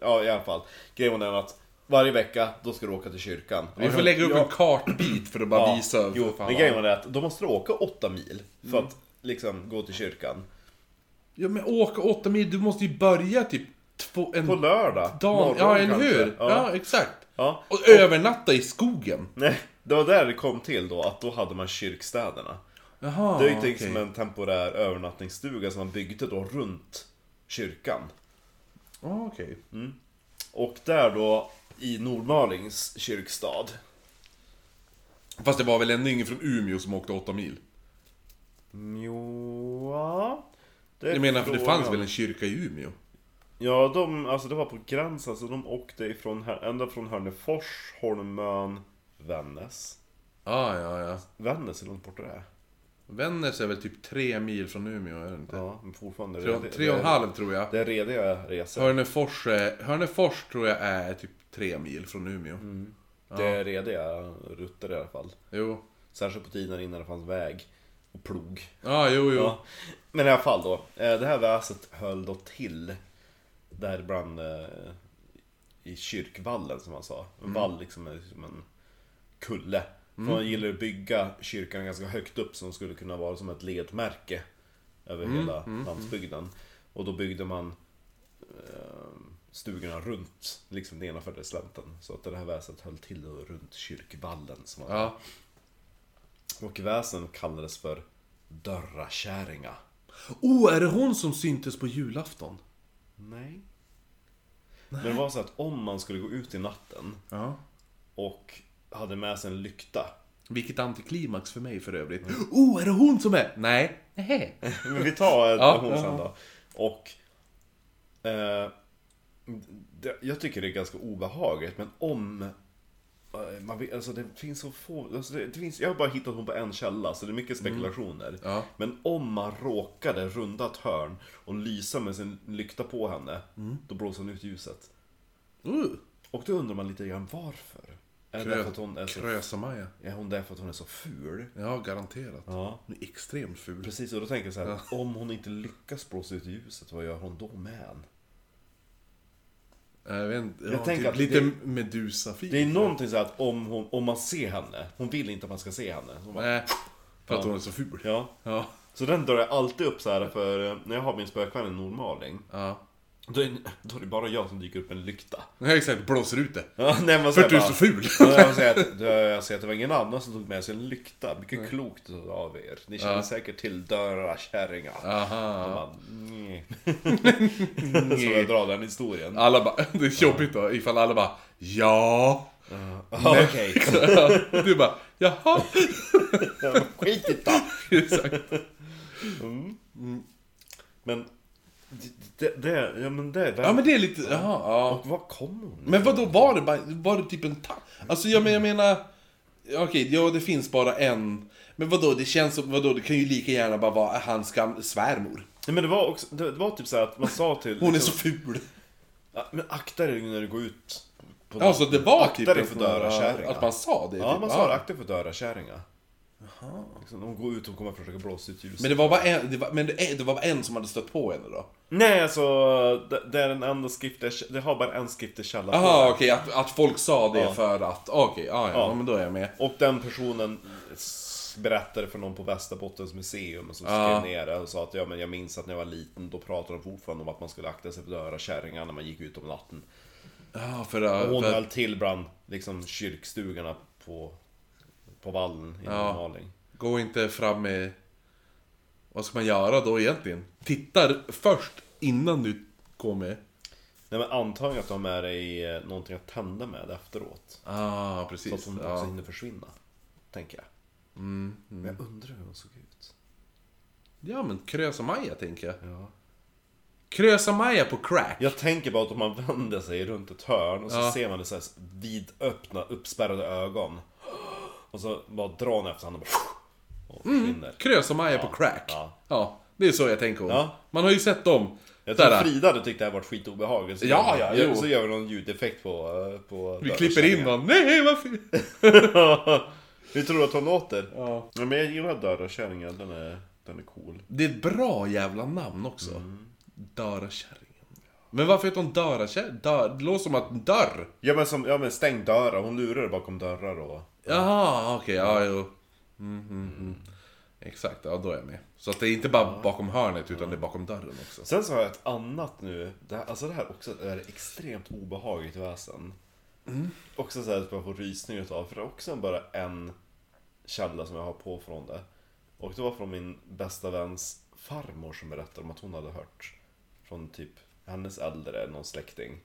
ja, i alla fall. Grejen var den att varje vecka, då ska du åka till kyrkan. Vi får lägga upp Ja, en kartbit för att bara ja, visa. Jo, men grejen var det att då måste du åka åtta mil för Mm. att liksom gå till kyrkan. Ja men åka åtta mil, du måste ju börja typ två, en På lördag dag. morgon Ja, eller hur? Ja. Ja. exakt. ja. Och övernatta i skogen. Nej, det var där det kom till då, att då hade man kyrkstäderna. Jaha, Det är ju okej. liksom en temporär övernattningsstuga som man byggde då runt kyrkan. Ja, okej. Och där då, i Nordmalings kyrkstad. Fast det var väl ändå ingen från Umeå som åkte åtta mil? Jo, ja. Det Jag menar, för det fanns väl en kyrka i Umeå? Ja, de, alltså det var på gränsen, så de åkte ifrån, ända från Hörnefors, Holmön, Vännäs. Ah, ja, ja. Vännäs, hur långt bort är det? Vännäs är väl typ tre mil från Umeå, är det inte? Ja, men fortfarande. Tre, tre och en halv tror jag. Det är rediga resor. Hörnefors, Hörnefors tror jag är typ tre mil från Umeå. Mm. Det är rediga rutter i alla fall. Jo. Särskilt på tiden innan det fanns väg och plog. Ja, jo, jo. Ja. Men i alla fall då, eh, det här väset höll då till där bland eh, i kyrkvallen som man sa. En vall liksom är som en kulle. För Man gillar att bygga kyrkan ganska högt upp som skulle kunna vara som ett ledmärke över hela landsbygden. Och då byggde man eh, stugorna runt liksom nedanför slänten. Så att det här väset höll till då runt kyrkvallen som man. Ja. Och väsen kallades för Dörrakärringa. Oh, är det hon som syntes på julafton? Nej. Men det var så att om man skulle gå ut i natten Ja. och hade med sig en lykta. Vilket antiklimax för mig för övrigt. Oh, är det hon som är? Nej. Nej. Men vi tar Ja, ja, hon sen då. Och... Eh, det, jag tycker det är ganska obehagligt, men om... eh, Man vet, alltså det finns så få... Alltså det, det finns, jag har bara hittat hon på en källa, så det är mycket spekulationer. Ja. Men om man råkade runda ett hörn och lysa med sin lykta på henne, då blåser hon ut ljuset. Uh. Och då undrar man lite grann varför. Är det därför att hon är så, Krösa-Maja. är hon därför att hon är så ful? Ja, garanterat. Ja. Hon är extremt ful. Precis, och då tänker jag så här, om hon inte lyckas blåsa ut ljuset, vad gör hon då med en? Jag vet inte, Jag ja, tänker typ att lite det- Medusa-fil. Det är någonting så att om, hon, om man ser henne, hon vill inte att man ska se henne. Bara, Nej, för att hon är så ful. ja. Ja. Så den drar jag alltid upp så här för när jag har min spökvän i Nordmaling. Ja. Då är, då är det bara jag som dyker upp en lykta. Nej, exakt. Blåser ut det. Ja, nej, man För att du är så ful. Ja, Jag säger, att, jag säger att det var ingen annan som tog med sig en lykta. Mycket klokt av er. Ni känner Ja. säkert till dörrakärringar. Aha. De bara, "Nej." Så jag drar den historien. Alla bara, det är jobbigt då ifall alla bara Ja. Ja, Okej, Du bara, jaha. skit i det. Exakt. Men det, det, det, ja, men det är Ja men det är lite, jaha, ja. Och var kom hon? Men vad då var det bara, var det typ en ta... Alltså jag, men, jag menar... Okej, ja det finns bara en. Men vadå, det känns som, vadå, det kan ju lika gärna bara vara hans gam- svärmor. Nej, men det var också, det var typ så här att man sa till... Hon är liksom, så ful. ja, Men akta dig när du går ut. På Alltså det var akta typ dig en för sån där- dörrakärringar. Att man sa det? Ja, typ. man sa akta dig för dörrakärringar. Jaha. Liksom, de går ut och kommer att försöka blåsa ut ljuset. Men det var bara en, det var, men det, det var bara en som hade stött på henne då? Nej, alltså det, det är den enda skriftliga, det har bara en skriftlig källa Jaha okej, att, att folk sa det Ja. för att, okej, ja, ja, Ja. men då är jag med. Och den personen berättade för någon på Västerbottens museum som Ja. skrev ner det och sa att ja, men jag minns att när jag var liten då pratade de fortfarande om att man skulle akta sig för dörrakärringar när man gick ut om natten. Ja, för, Och hon för höll till bland liksom, kyrkstugorna på, på vallen i Ja. Nordmaling. gå inte fram med... Vad ska man göra då egentligen? Tittar först innan du kom med? Nej men antagligen att de har med dig eh, någonting att tända med efteråt. Ah, Så att precis. de också Ja. hinner försvinna. Tänker jag. Mm, Men jag undrar hur de såg ut. ja, men Krösa-Maja tänker jag. Ja. Krösa-Maja på crack. Jag tänker bara att om man vänder sig runt ett hörn och så Ja. ser man det så här vidöppna, uppspärrade ögon. Och så bara drar han efter handen och bara och försvinner. Krösa-Maja på crack. Ja. Ja, det är så jag tänker om. Ja. Man har ju sett dem. Jag tror Där. Frida hade tyckt det här varit skitobehagligt. Så Ja, gör, ja, jo. Så gör vi någon ljudeffekt på... eh, på Vi klipper in dem. Nej, varför? Hur tror du att hon låter? Ja. Ja, men jag gillar Dörrkärringen, den är, den är cool. Det är ett bra jävla namn också. Mm. Dörakärringen. Men varför heter hon Dörakärringen? Dör... Det låter som att dörr. Ja men, som, ja, men stäng dörrar, hon lurar bakom dörrar och... Jaha, okej, ja, jo. Mm, mm, mm. Exakt, ja då är jag med. Så att det är inte bara bakom hörnet utan det är bakom dörren också. Sen så har jag ett annat nu, det här, alltså det här också är extremt obehagligt väsen. Också så här att jag får rysning utav, för det är också bara en källa som jag har på från det. Och det var från min bästa väns farmor som berättade om att hon hade hört från typ hennes äldre, någon släkting.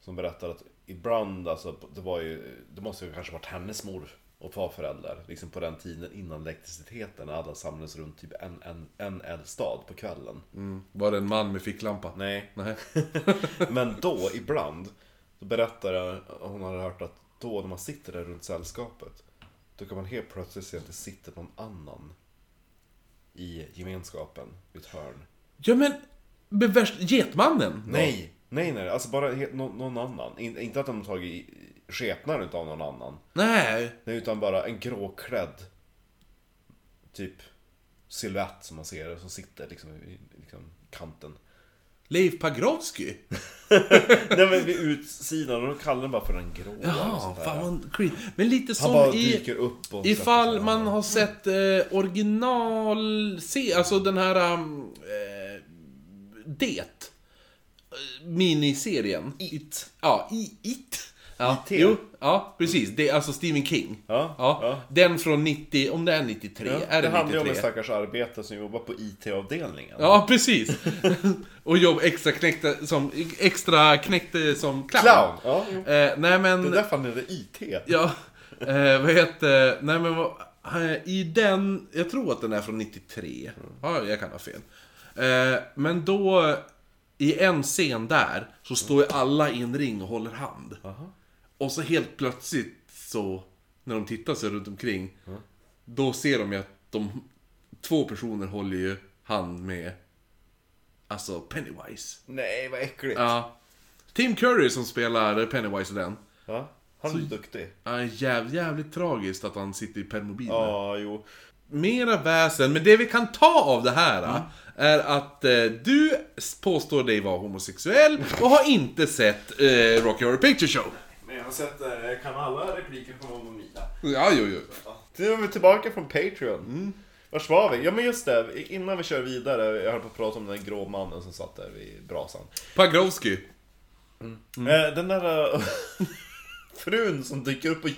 Som berättade att ibland, alltså det var ju, det måste ju kanske varit hennes mor och farföräldrar. Liksom på den tiden innan elektriciteten, när alla samlades runt typ en, en, en eldstad på kvällen. Mm. Var det en man med ficklampa? Nej, Nej. men då ibland, då berättade hon hade hört att då när man sitter där runt sällskapet, då kan man helt plötsligt se att det sitter någon annan i gemenskapen vid ett hörn. Ja men, men värst, Getmannen? Nej, nej, nej, alltså bara helt, nå- någon annan. In, inte att de har tagit skepnaden utav någon annan. Nej. Nej, utan bara en gråklädd typ silhuett som man ser som sitter liksom i liksom, kanten. Leif Pagrotsky? Nej men vid utsidan, och de kallar den bara för den grå. eller Jaha, fan vad creep. Men lite Han som bara i... dyker upp och Ifall man har sett eh, original... Se, alltså den här... Um, eh, det. Miniserien. It. Ja, i, It. Ja, IT. jo, ja, precis. Det är alltså Stephen King. Ja, Ja, ja. Den från 90, om det är 93, Ja, är det det handlar ju om en 93? stackars arbetare som jobbar på IT-avdelningen. Ja, precis. och jobb extra knäckte som, extra knäckte som clown. Clown! Ja. Eh, nej men... det är därför han heter IT. Ja, eh, vad heter... Nej men vad, i den... Jag tror att den är från 93. Ja, jag kan ha fel. Eh, men då... I en scen där så står ju alla i en ring och håller hand. Aha. Och så helt plötsligt så, när de tittar sig runt omkring Då ser de ju att de två personer håller ju hand med Alltså Pennywise. Nej, vad äckligt. Ja. Tim Curry som spelar Pennywise i den. Ja, han är duktig. Ja, jäv, jävligt tragiskt att han sitter i permobil. Ja, jo. Mera väsen, men det vi kan ta av det här Mm. är att eh, du påstår dig vara homosexuell och har inte sett eh, Rocky Horror Picture Show. Men jag har sett, eh, kan alla repliker på Mia. Ja, jo, jo. Nu är vi tillbaka från Patreon. Vars var vi? Ja men just det, innan vi kör vidare, jag höll på att prata om den grå mannen som satt där vid brasan. Pagrovski. Eh, Den där eh, frun som dyker upp på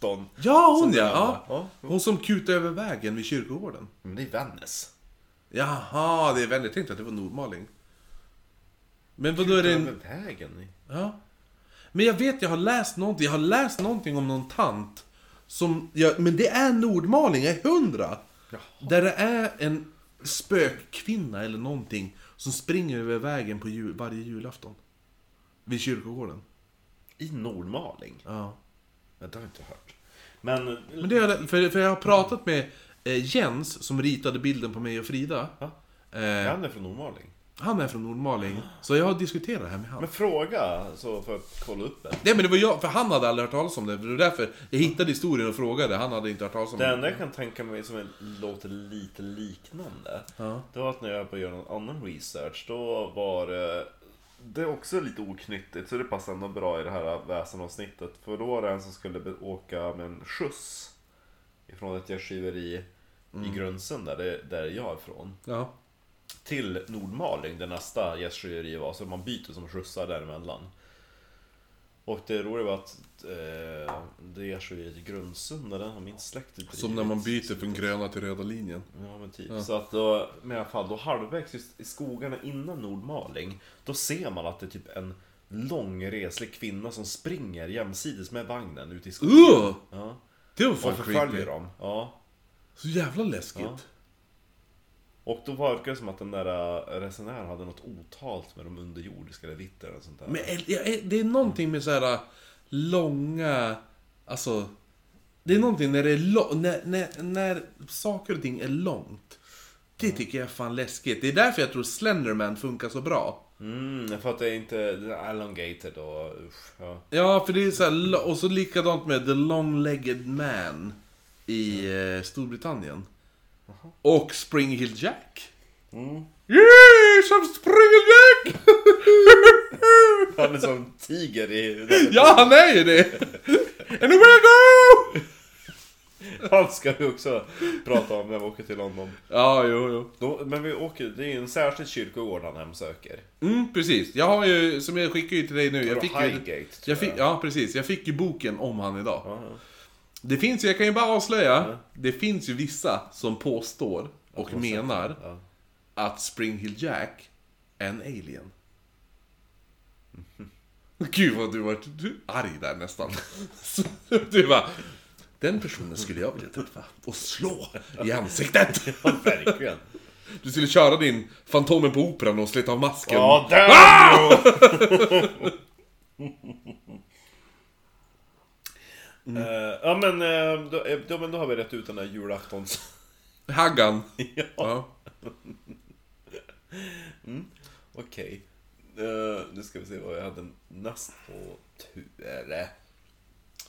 julafton. Ja, hon ja. ja. Hon som kutade över vägen vid kyrkogården. Men det är Vännäs. Jaha, det är väldigt tänkt att det var Nordmaling. Men vadå är det en... Över vägen? Ja. Men jag vet, jag har läst någonting, jag har läst någonting om någon tant som, ja, men det är Nordmaling, jag är hundra! Där det är en spökkvinna eller någonting som springer över vägen på jul, varje julafton. Vid kyrkogården. I Nordmaling? Ja. Ja, det har jag inte hört. Men... Men det är, för, för jag har pratat med eh, Jens som ritade bilden på mig och Frida. Ja. Eh, Han är från Nordmaling. han är från Nordmaling, så jag har diskuterat det här med honom. Men fråga, så för att kolla upp det. Nej men det var jag, för han hade aldrig hört talas om det. Det var därför jag hittade historien och frågade. Han hade inte hört talas om Det det. enda jag kan tänka mig som låter lite liknande. Ja. Det var att när jag började göra någon annan research, då var det... Det är också lite oknyttigt, så det passar ändå bra i det här väsenavsnittet. För då var det en som skulle åka med en skjuts ifrån ett gästgiveri i Grundsund, där, det, där jag är ifrån. Ja. Till Nordmaling, där nästa gästgiveri var. Så man byter som skjutsar däremellan. Och det roliga var att eh, det ger sig i Grundsunda, den har min släkt drivit. Som när man byter från gröna till röda linjen. Ja men typ. Så att då, men i alla fall, då halvvägs i skogarna innan Nordmaling, då ser man att det är typ en lång reslig kvinna som springer jämsides med vagnen ute i skogen. Uh! Ja. Det var Och fan förföljer creepy. dem. Ja. Så jävla läskigt. Ja. Och då verkar det som att den där äh, resenären hade något otalt med de underjordiska eller vitt eller sånt där. Men är- det är någonting med så här äh, långa... Alltså... Det är någonting när det är lo- när, när, när saker och ting är långt. Det tycker jag är fan läskigt. Det är därför jag tror Slenderman funkar så bra. Mm, för att det är inte det är elongated och usch, ja. Ja, för det är så här, och så likadant med The Long-Legged Man i eh, Och Spring Hill Jack. Mm. Yes, I'm Spring Hill Jack! Han är som tiger i... ja, han är ju det! Anywhere I go! Han ska vi också prata om när vi åker till London. Ja, jo, jo. Då, men vi åker, det är ju en särskild kyrkogård han hemsöker. Mm, precis. Jag har ju, som jag skickade ju till dig nu, jag fick ju... Highgate, tror Jag fick, ja, precis. Jag fick ju boken om han idag. Ja. Det finns ju, jag kan ju bara avslöja, det finns ju vissa som påstår och menar Ja. att Spring Hill Jack är en alien. Gud vad du var du, arg där nästan. Du bara, den personen skulle jag vilja träffa och slå i ansiktet. Ja, verkligen. Du skulle köra din Fantomen på Operan och slita av masken. Ja, där Mm. Eh, ja men, eh, då, eh, då, men då har vi rätt ut den där julaftons... Haggan. ja, Ja. okej. Eh, nu ska vi se vad jag hade näst på tur.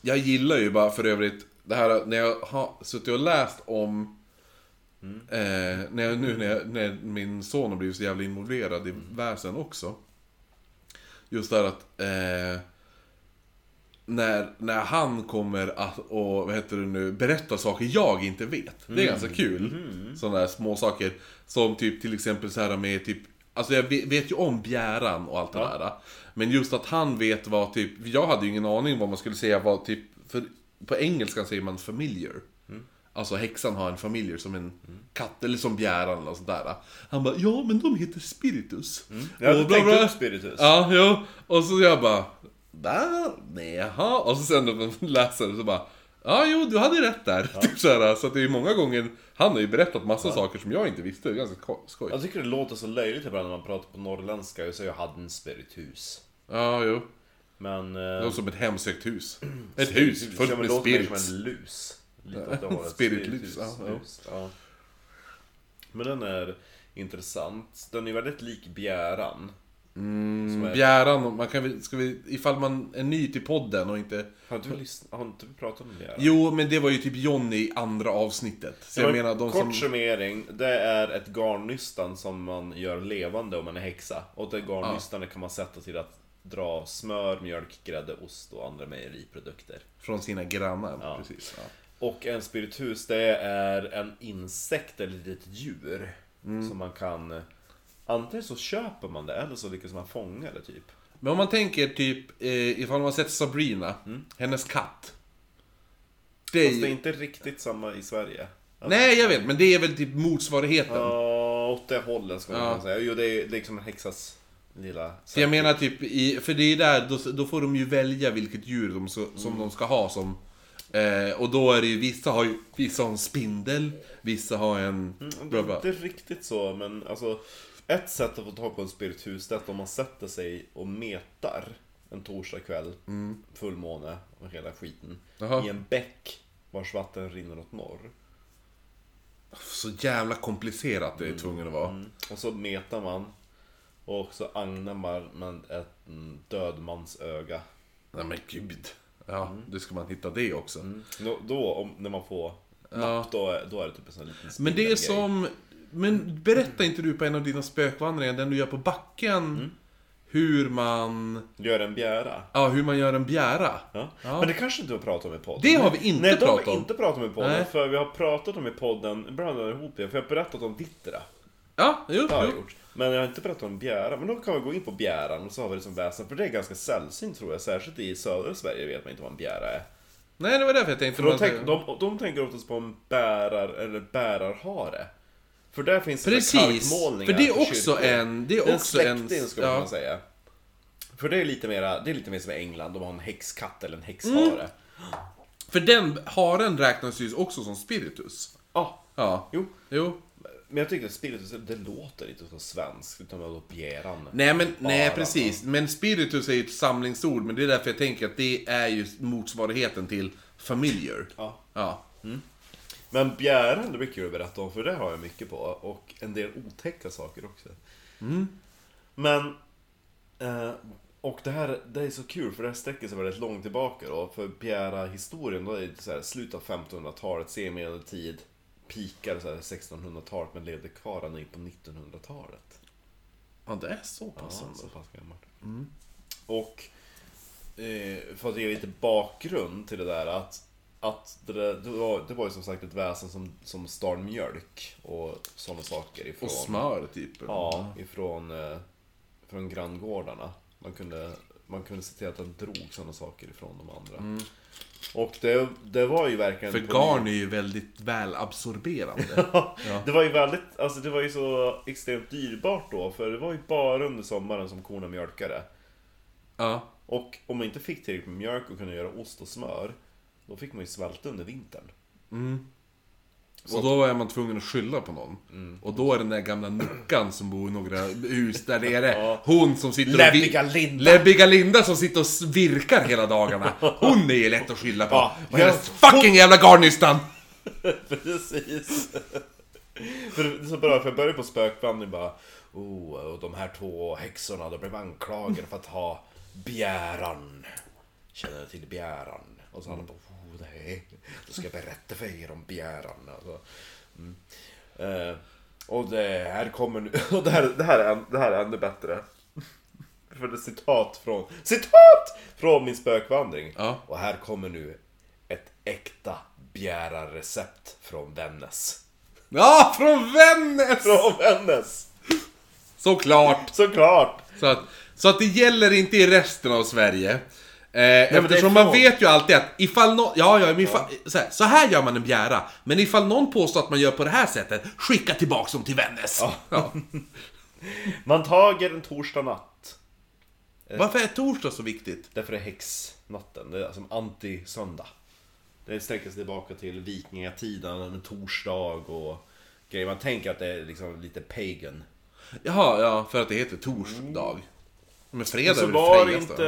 Jag gillar ju bara för övrigt det här när jag har suttit och läst om eh, när jag, nu när, jag, när min son har blivit så jävla involverad i väsen också. Just där att eh, när, när han kommer att, och vad heter det nu, berätta saker jag inte vet. Det är ganska kul. Sådana där små saker Som typ till exempel så här med typ Alltså jag vet, ju om bjäran och allt det där. Men just att han vet vad typ, jag hade ju ingen aning vad man skulle säga vad typ, för på engelska säger man familiar. Alltså häxan har en familiar som en katt eller som bjäran eller något sånt där. Han bara, ja men de heter spiritus. Jag hade Och bla, tänkt bla. upp Spiritus. Ja, jo. Och så jag bara, va? Nej, jaha. Och så sen när man läser det så bara, ja jo du hade rätt där. Typ så, här, så att det är ju många gånger, han har ju berättat massa saker som jag inte visste. Det är ganska ko- skoj. Jag tycker det låter så löjligt ibland när man pratar på norrländska och säger jag hade en spiritus. Ja, jo. Men... Det Eh, låter som ett hemsökt hus. Ett hus ja, fullt med det spirits. som en lus. Lite åt det hållet. Spiritlus, ja, ja. lus, ja. Men den är intressant. Den är väldigt lik bjäran. Är- Bjäran, man kan väl, ska vi, ifall man är ny till podden och inte... Har vi, lyssnat, har inte vi pratat om bjäran? Jo, men det var ju typ Johnny i andra avsnittet. Så jag Men menar de kort som... summering, det är ett garnnystan som man gör levande om man är häxa. Och det garnnystanet kan man sätta till att dra smör, mjölk, grädde, ost och andra mejeriprodukter. Från sina grannar, Ja. precis. Ja. Och en spiritus, det är en insekt eller ett litet djur. Mm. Som man kan... Antingen så köper man det, eller så lyckas man fånga det typ. Men om man tänker typ, eh, ifall man sett Sabrina, hennes katt. Det är, Mm. Fast det är inte riktigt samma i Sverige. Nej, jag vet, men det är väl typ motsvarigheten. Ja, åt det hållet man Ja. kunna säga. Jo, det är liksom en häxas lilla... Så jag menar typ, i, för det är där, då, då får de ju välja vilket djur de som de ska ha som... Eh, och då är det ju, vissa har ju, vissa har en spindel, vissa har en... Det Bla, är inte riktigt så, men alltså... Ett sätt att få tag på en spiritus, det är att om man sätter sig och metar en torsdagkväll, fullmåne och hela skiten, Jaha. i en bäck vars vatten rinner åt norr. Så jävla komplicerat det är tvungen att vara. Mm. Och så metar man, och så agnar man ett mm, död mans öga. Nej men gud. Ja, då ska man hitta det också. Då, då om, när man får napp, då, är- då är det typ en sån liten Men det är spindelgrej. som... Men berätta inte du på en av dina spökvandringar, den du gör på backen, hur man... Gör en bjära. Ja, hur man gör en bjära. Ja. Ja. Men det kanske inte har pratat om i podden. Det har vi inte Nej, det har pratat vi om. inte pratat om i podden. Nej. För vi har pratat om i podden, blandar ihop det, för jag har berättat om Vittra. Ja, jo, Det har jag jo. gjort. Men jag har inte berättat om bjäran. Men då kan vi gå in på bjäran och så har vi det som väsen. För det är ganska sällsynt tror jag. Särskilt i södra Sverige vet man inte vad en bjära är. Nej, det var därför jag tänkte... För de, tänk, de, de tänker oftast på en bärar eller bärarhare. För där finns Precis, för det är också en- det är Det är också en- släkting skulle man ja. kunna säga. För det är lite mera, det är lite mer som i England, de har en häxkatt eller en häxhare. För den haren räknas ju också som spiritus. Ja, Ja. jo. Jo. Men jag tyckte spiritus, det låter inte så svenskt, utan vadå bjäran? Nej men, nej precis. Men spiritus är ju ett samlingsord, men det är därför jag tänker att det är ju motsvarigheten till familiar. Ja. Ja. Men bjäran, det brukar du berätta om, för det har jag mycket på. Och en del otäcka saker också. Men... Eh, och det här det är så kul, för det här sträcker sig väldigt långt tillbaka då. För bjära-historien, då är det så här, slutet av 1500-talet, senmedeltid, pikar så här 1600-talet, men levde kvar ända in på 1900-talet. Ja, det är så pass Ja, så pass gammalt. Och eh, för att ge lite bakgrund till det där att, att det, där, det, var, det var ju som sagt ett väsen som, som stal mjölk och sådana saker ifrån... Och smör typ. Ja, ifrån, eh, från granngårdarna. Man kunde, man kunde se till att den drog sådana saker ifrån de andra. Och det, det var ju verkligen... Mm. För garn är ju väldigt väl absorberande. Det var ju väldigt, alltså det var ju så extremt dyrbart då, för det var ju bara under sommaren som korna mjölkade. ja. Och om man inte fick tillräckligt med mjölk och kunde göra ost och smör, då fick man ju svälta under vintern. Så då är man tvungen att skylla på någon. Mm. Och då är den där gamla nuckan som bor i några hus där nere. Ja. Hon som sitter och... Läbbiga Linda. Läbbiga Linda som sitter och virkar hela dagarna. Hon är ju lätt att skylla på. Ja, och hennes fucking jävla garnnystan! Precis. för det är så bra, för jag började på spökvandring bara Oh, och de här två häxorna, de blev anklagade för att ha bjäran. Känner du till bjäran? Och så han bara, nej, då ska jag berätta för er om bjäran. Alltså, mm. eh, och det här kommer nu, och det här, det här, är, det här är ännu bättre. För det är citat från, citat! Från min spökvandring. Ja. Och här kommer nu ett äkta bjärarrecept från Vännäs. Ja, från Vännäs! Från Vännäs! Såklart! Såklart! Så att, så att det gäller inte i resten av Sverige. Eh, eftersom man vet ju alltid att ifall någon, ja, ja, men ifall, Så, här, så här gör man en bjära. Men ifall någon påstår att man gör på det här sättet, skicka tillbaks dem till Vännäs. Ja. Man tager en torsdag natt. Varför är torsdag så viktigt? Därför är häxnatten, det är alltså anti-söndag. Det sträcker sig tillbaka till vikingatiden, en torsdag och grejer. Man tänker att det är liksom lite pagan. Jaha, ja, för att det heter torsdag. Men fredag så är var det inte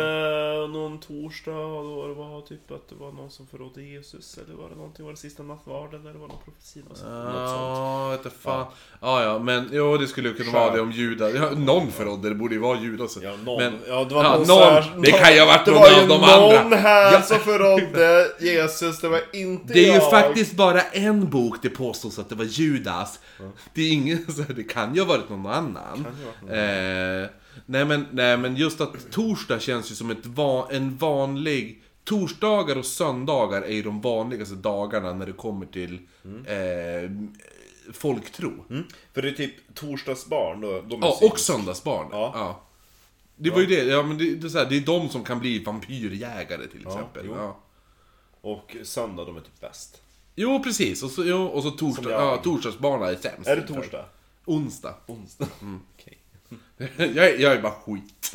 någon torsdag då det var typ att det var någon som förrådde Jesus eller var det någonting, var det sista nattvarden eller var det någon profetia? Något sånt. Något sånt. Ja, fan. Ja, ja, men jo, det skulle ju kunna vara det om judar. Ja, någon förrådde, det borde ju vara Judas. Ja, någon. Men, ja, det var ja, någon, någon. här- Det kan ju ha varit det någon var av ju de någon andra. här Ja. som förrådde Jesus, det var inte Det är ju jag. faktiskt bara en bok det påstås att det var Judas. Det är ingen, så det kan ju ha varit någon annan. Eh, nej, men, nej men just att torsdag känns ju som ett va, en vanlig... Torsdagar och söndagar är ju de vanligaste dagarna när det kommer till eh, folktro. Mm. För det är typ torsdagsbarn, då, är Ja, och söndagsbarn. Ja. Det var ju det, ja men det, det, är så här, det är de som kan bli vampyrjägare till exempel. jo. Ja. Och söndag, de är typ bäst. Jo, precis. Och så, jo, och så torsdag, jag. ja, torsdagsbarna är sämst. Är det torsdag? Onsdag. Onsdag? Okej. jag, är, jag är bara skit.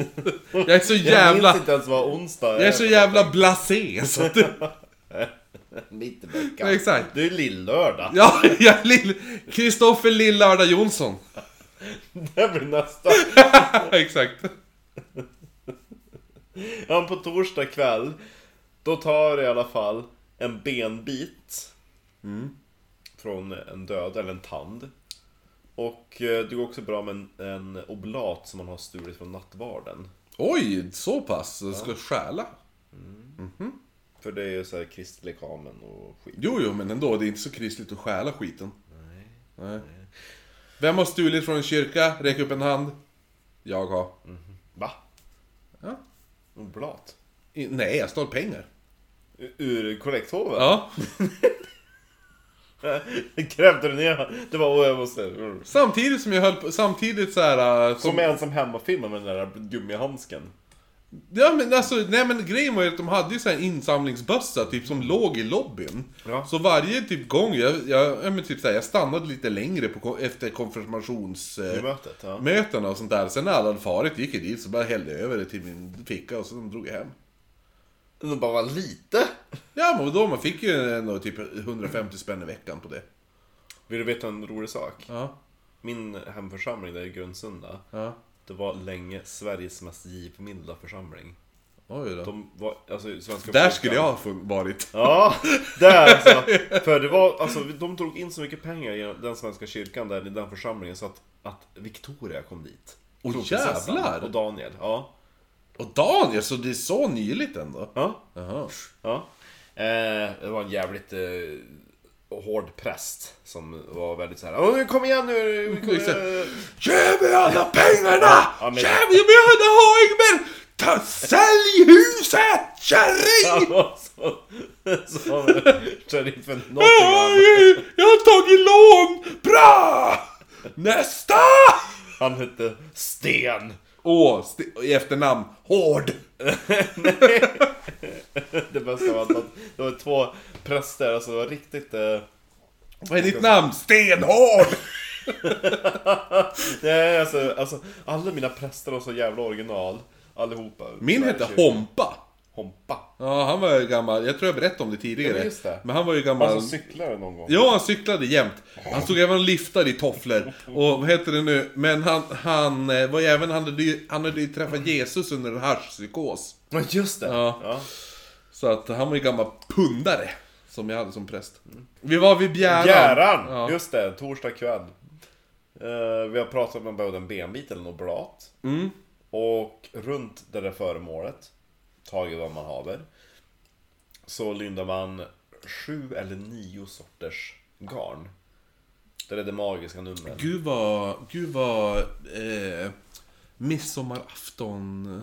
Jag är så Jag jävla... minns inte ens vad onsdag är. Jag är så jävla blasé så att det, Mitt i veckan. Exakt. Det är lillördag. Ja, jag är lill... Kristoffer Lill-Lördag Jonsson. Det blir nästa. exakt. Ja, på torsdag kväll, då tar du i alla fall en benbit från en död, eller en tand. Och eh, det går också bra med en, en oblat som man har stulit från nattvarden. Oj, så pass? Jag ska stjäla? För det är ju såhär kristlig kamen och skit. Jo, jo, men ändå. Det är inte så kristligt att stjäla skiten. Nej. Vem har stulit från en kyrka? Räck upp en hand. Jag har. Va? Ja. Oblat? I- Nej, jag stal pengar. U- Ur kollekthoven? Ja. Grävde du ner Det var, jag måste... mm. Samtidigt som jag höll på, samtidigt så här. äh, Som, Som ensam hemmafilm med den där gummihandsken. ja men alltså, nej men grejen var ju att de hade ju så här insamlingsbössa typ som låg i lobbyn. Ja. Så varje typ gång, jag, jag, ja, men typ så här, jag stannade lite längre på, efter konfirmationsmötena mötet, ja. och sånt där. Sen när alla hade farit gick jag dit så bara hällde jag över det till min ficka och så drog jag hem. Det bara var lite. Ja men då man fick ju ändå typ 150 spänn i veckan på det. Vill du veta en rolig sak? Ja, Min hemförsamling där i Grundsunda. ja. Det var länge Sveriges mest givmilda församling. Oj då. De var, alltså Där skulle jag ha varit. Ja, där alltså. För det var, alltså de drog in så mycket pengar i den svenska kyrkan där i den församlingen så att, att Victoria kom dit. Åh, jävlar! Och Daniel, ja. Och Daniel, så det är så nyligt ändå? Ja, Jaha. ja. Eh, det var en jävligt eh, hård präst som var väldigt så här. Åh, kom igen nu! Vi kommer... Ge mig alla pengarna! Ja, men- Ge mig, ha Engberg! Ta, sälj huset, kärring! Så... så sheriffen har- jag har tagit lån! Bra! Nästa! Han hette Sten. St- i efternamn, Hård. Det bästa var att det var två präster, alltså det var riktigt... Eh, Vad är ditt namn? Stenhård! Nej, alltså, alltså alla mina präster var så jävla original. Allihopa. Min hette. Hompa. Hompa. Ja, han var ju gammal. Jag tror jag berättade om det tidigare. Ja, men det. Men han var ju gammal. Alltså cyklade någon gång. Ja, han cyklade jämt. Han stod även och liftade i tofflor. Och vad heter det nu? Men han, han eh, var ju även, han hade ju, han hade ju träffat Jesus under en haschpsykos. Men just det! Ja. ja. Så att han var ju gammal pundare. Som jag hade som präst. Vi var vid Bjäran. Bjäran! Ja. Just det, torsdag kväll. Eh, vi har pratat om både en benbit eller något blat. Mm. Och runt det där föremålet, taget vad man haver, så lindar man sju eller nio sorters garn. Det är det magiska numret. Gud vad, gud vad eh, midsommarafton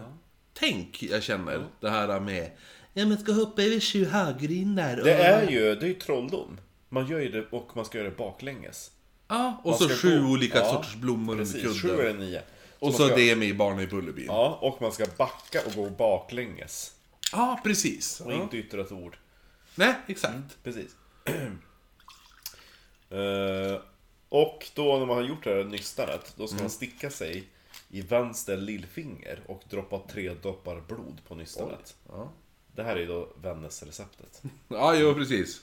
tänk jag känner. Det här med Ja men ska hoppa över sju haggrindar Det är ju, det är ju trolldom. Man gör ju det och man ska göra det baklänges. Ja, och Man så ska sju gå- olika ja, sorters blommor under Precis, sju kudden. eller nio. Och man så ska, det med Barnen i Bullerbyn. Ja, Ja, och man ska backa och gå baklänges. precis. Och Ja. inte yttra ett ord. Nej, exakt. Precis. Eh, och då när man har gjort det här nystanet, då ska man sticka sig i vänster lillfinger och droppa tre droppar blod på nystanet. Ja, Det här är ju då Vännäs-receptet. ja jo precis.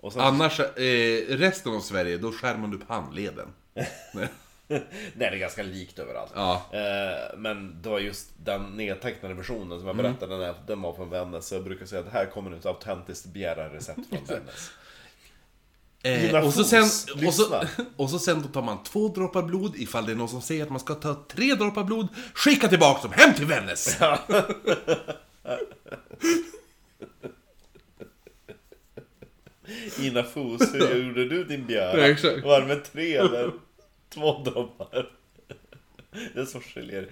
Och sen, Annars, eh, resten av Sverige, då skär man upp handleden. nej, det är ganska likt överallt. Ja. Eh, men det var just den nedtecknade versionen som jag berättade, den, är- den var från Vännäs. Så jag brukar säga att det här kommer ett autentiskt Bjära-recept från Vännäs. Eh, och, så sen, och, så, och så sen då tar man två droppar blod, ifall det är någon som säger att man ska ta tre droppar blod, skicka tillbaka dem hem till Vännäs! Ina Fos, hur gjorde du din? Ja, exakt. Var det med tre eller två droppar? Det är så skiljer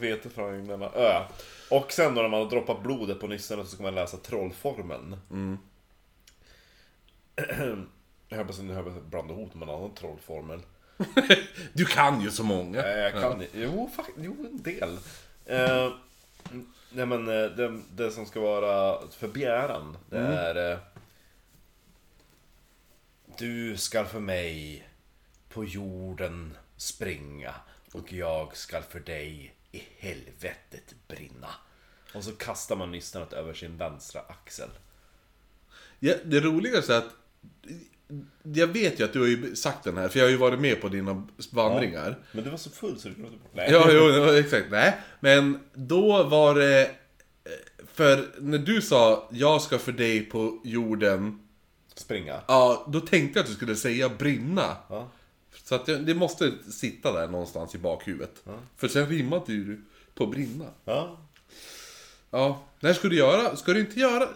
vete från agnarna. Ö. Och sen då när man har droppat blodet på nyssen så ska man läsa trollformeln. Jag hoppas att nu blandat ihop med en annan trollformel. Du kan ju så många. Eh, Jag kan jo, fakt, jo, en del. Eh, nej men eh, det, det som ska vara för begäran, det är... Eh, du ska för mig på jorden springa och jag ska för dig i helvetet brinna. Och så kastar man nystanet över sin vänstra axel. Ja, det roligaste är att jag vet ju att du har ju sagt den här, för jag har ju varit med på dina vandringar. Men du var så full så du glömde bort. Nej. Ja, jo, exakt. Nej, men då var det... eh, För när du sa 'Jag ska för dig på jorden' Springa. Ja, då tänkte jag att du skulle säga 'brinna' Ja. Så att det, måste sitta där någonstans i bakhuvudet. För sen rimmade ju du på 'brinna' Ja. Ja, när ska du göra? Ska du inte göra...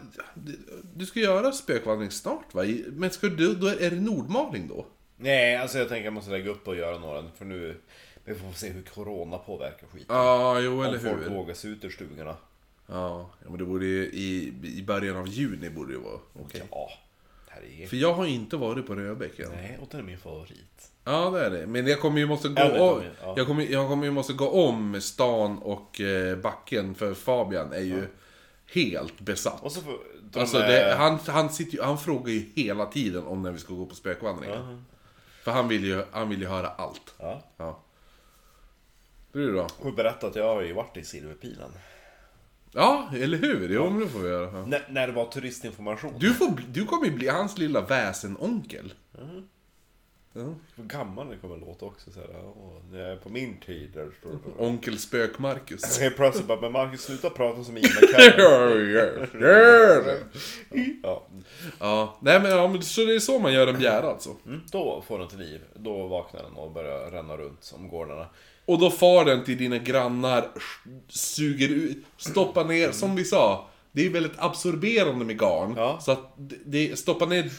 Du ska göra spökvandring snart va? Men ska du, då är det Nordmaling då? Nej, alltså jag tänker jag måste lägga upp och göra några för nu... Vi får se hur corona påverkar skiten. Ja, jo eller Om folk hur. vågar sig ut ur stugorna. Ja, men det borde ju i, i början av juni borde det vara okej. Ja, Herregud. För jag har inte varit på Röbäck än. Nej, och den är min favorit. Ja, det är det. Men jag kommer ju måste gå de om, ja. jag kommer, jag kommer ju måste gå om stan och eh, backen för Fabian är ju helt besatt. Och så får de Alltså det, han, han, sitter ju, han frågar ju hela tiden om när vi ska gå på spökvandringar. För han vill, ju, han vill ju höra allt. Ja. Ja. Du då? Och berätta att jag har ju varit i Silverpilen. Ja, eller hur? Jo, men det får vi göra. Ja. När, när det var turistinformation. Du, får, bli- du kommer ju bli hans lilla väsenonkel. Ja. Hur gammal det kommer låta också. Så här, åh, det är på min tid. Där står det. Onkel Spök-Marcus. Helt plötsligt bara, men Marcus sluta prata som Ian McKellen. ja. Ja, nej men, ja, men så det är så man gör en bjära alltså. Mm, då får den till liv. Då vaknar den och börjar ränna runt som gårdarna. Och då far den till dina grannar, suger ut, stoppar ner, som vi sa. Det är väldigt absorberande med garn. Ja. Så att det, stoppar ner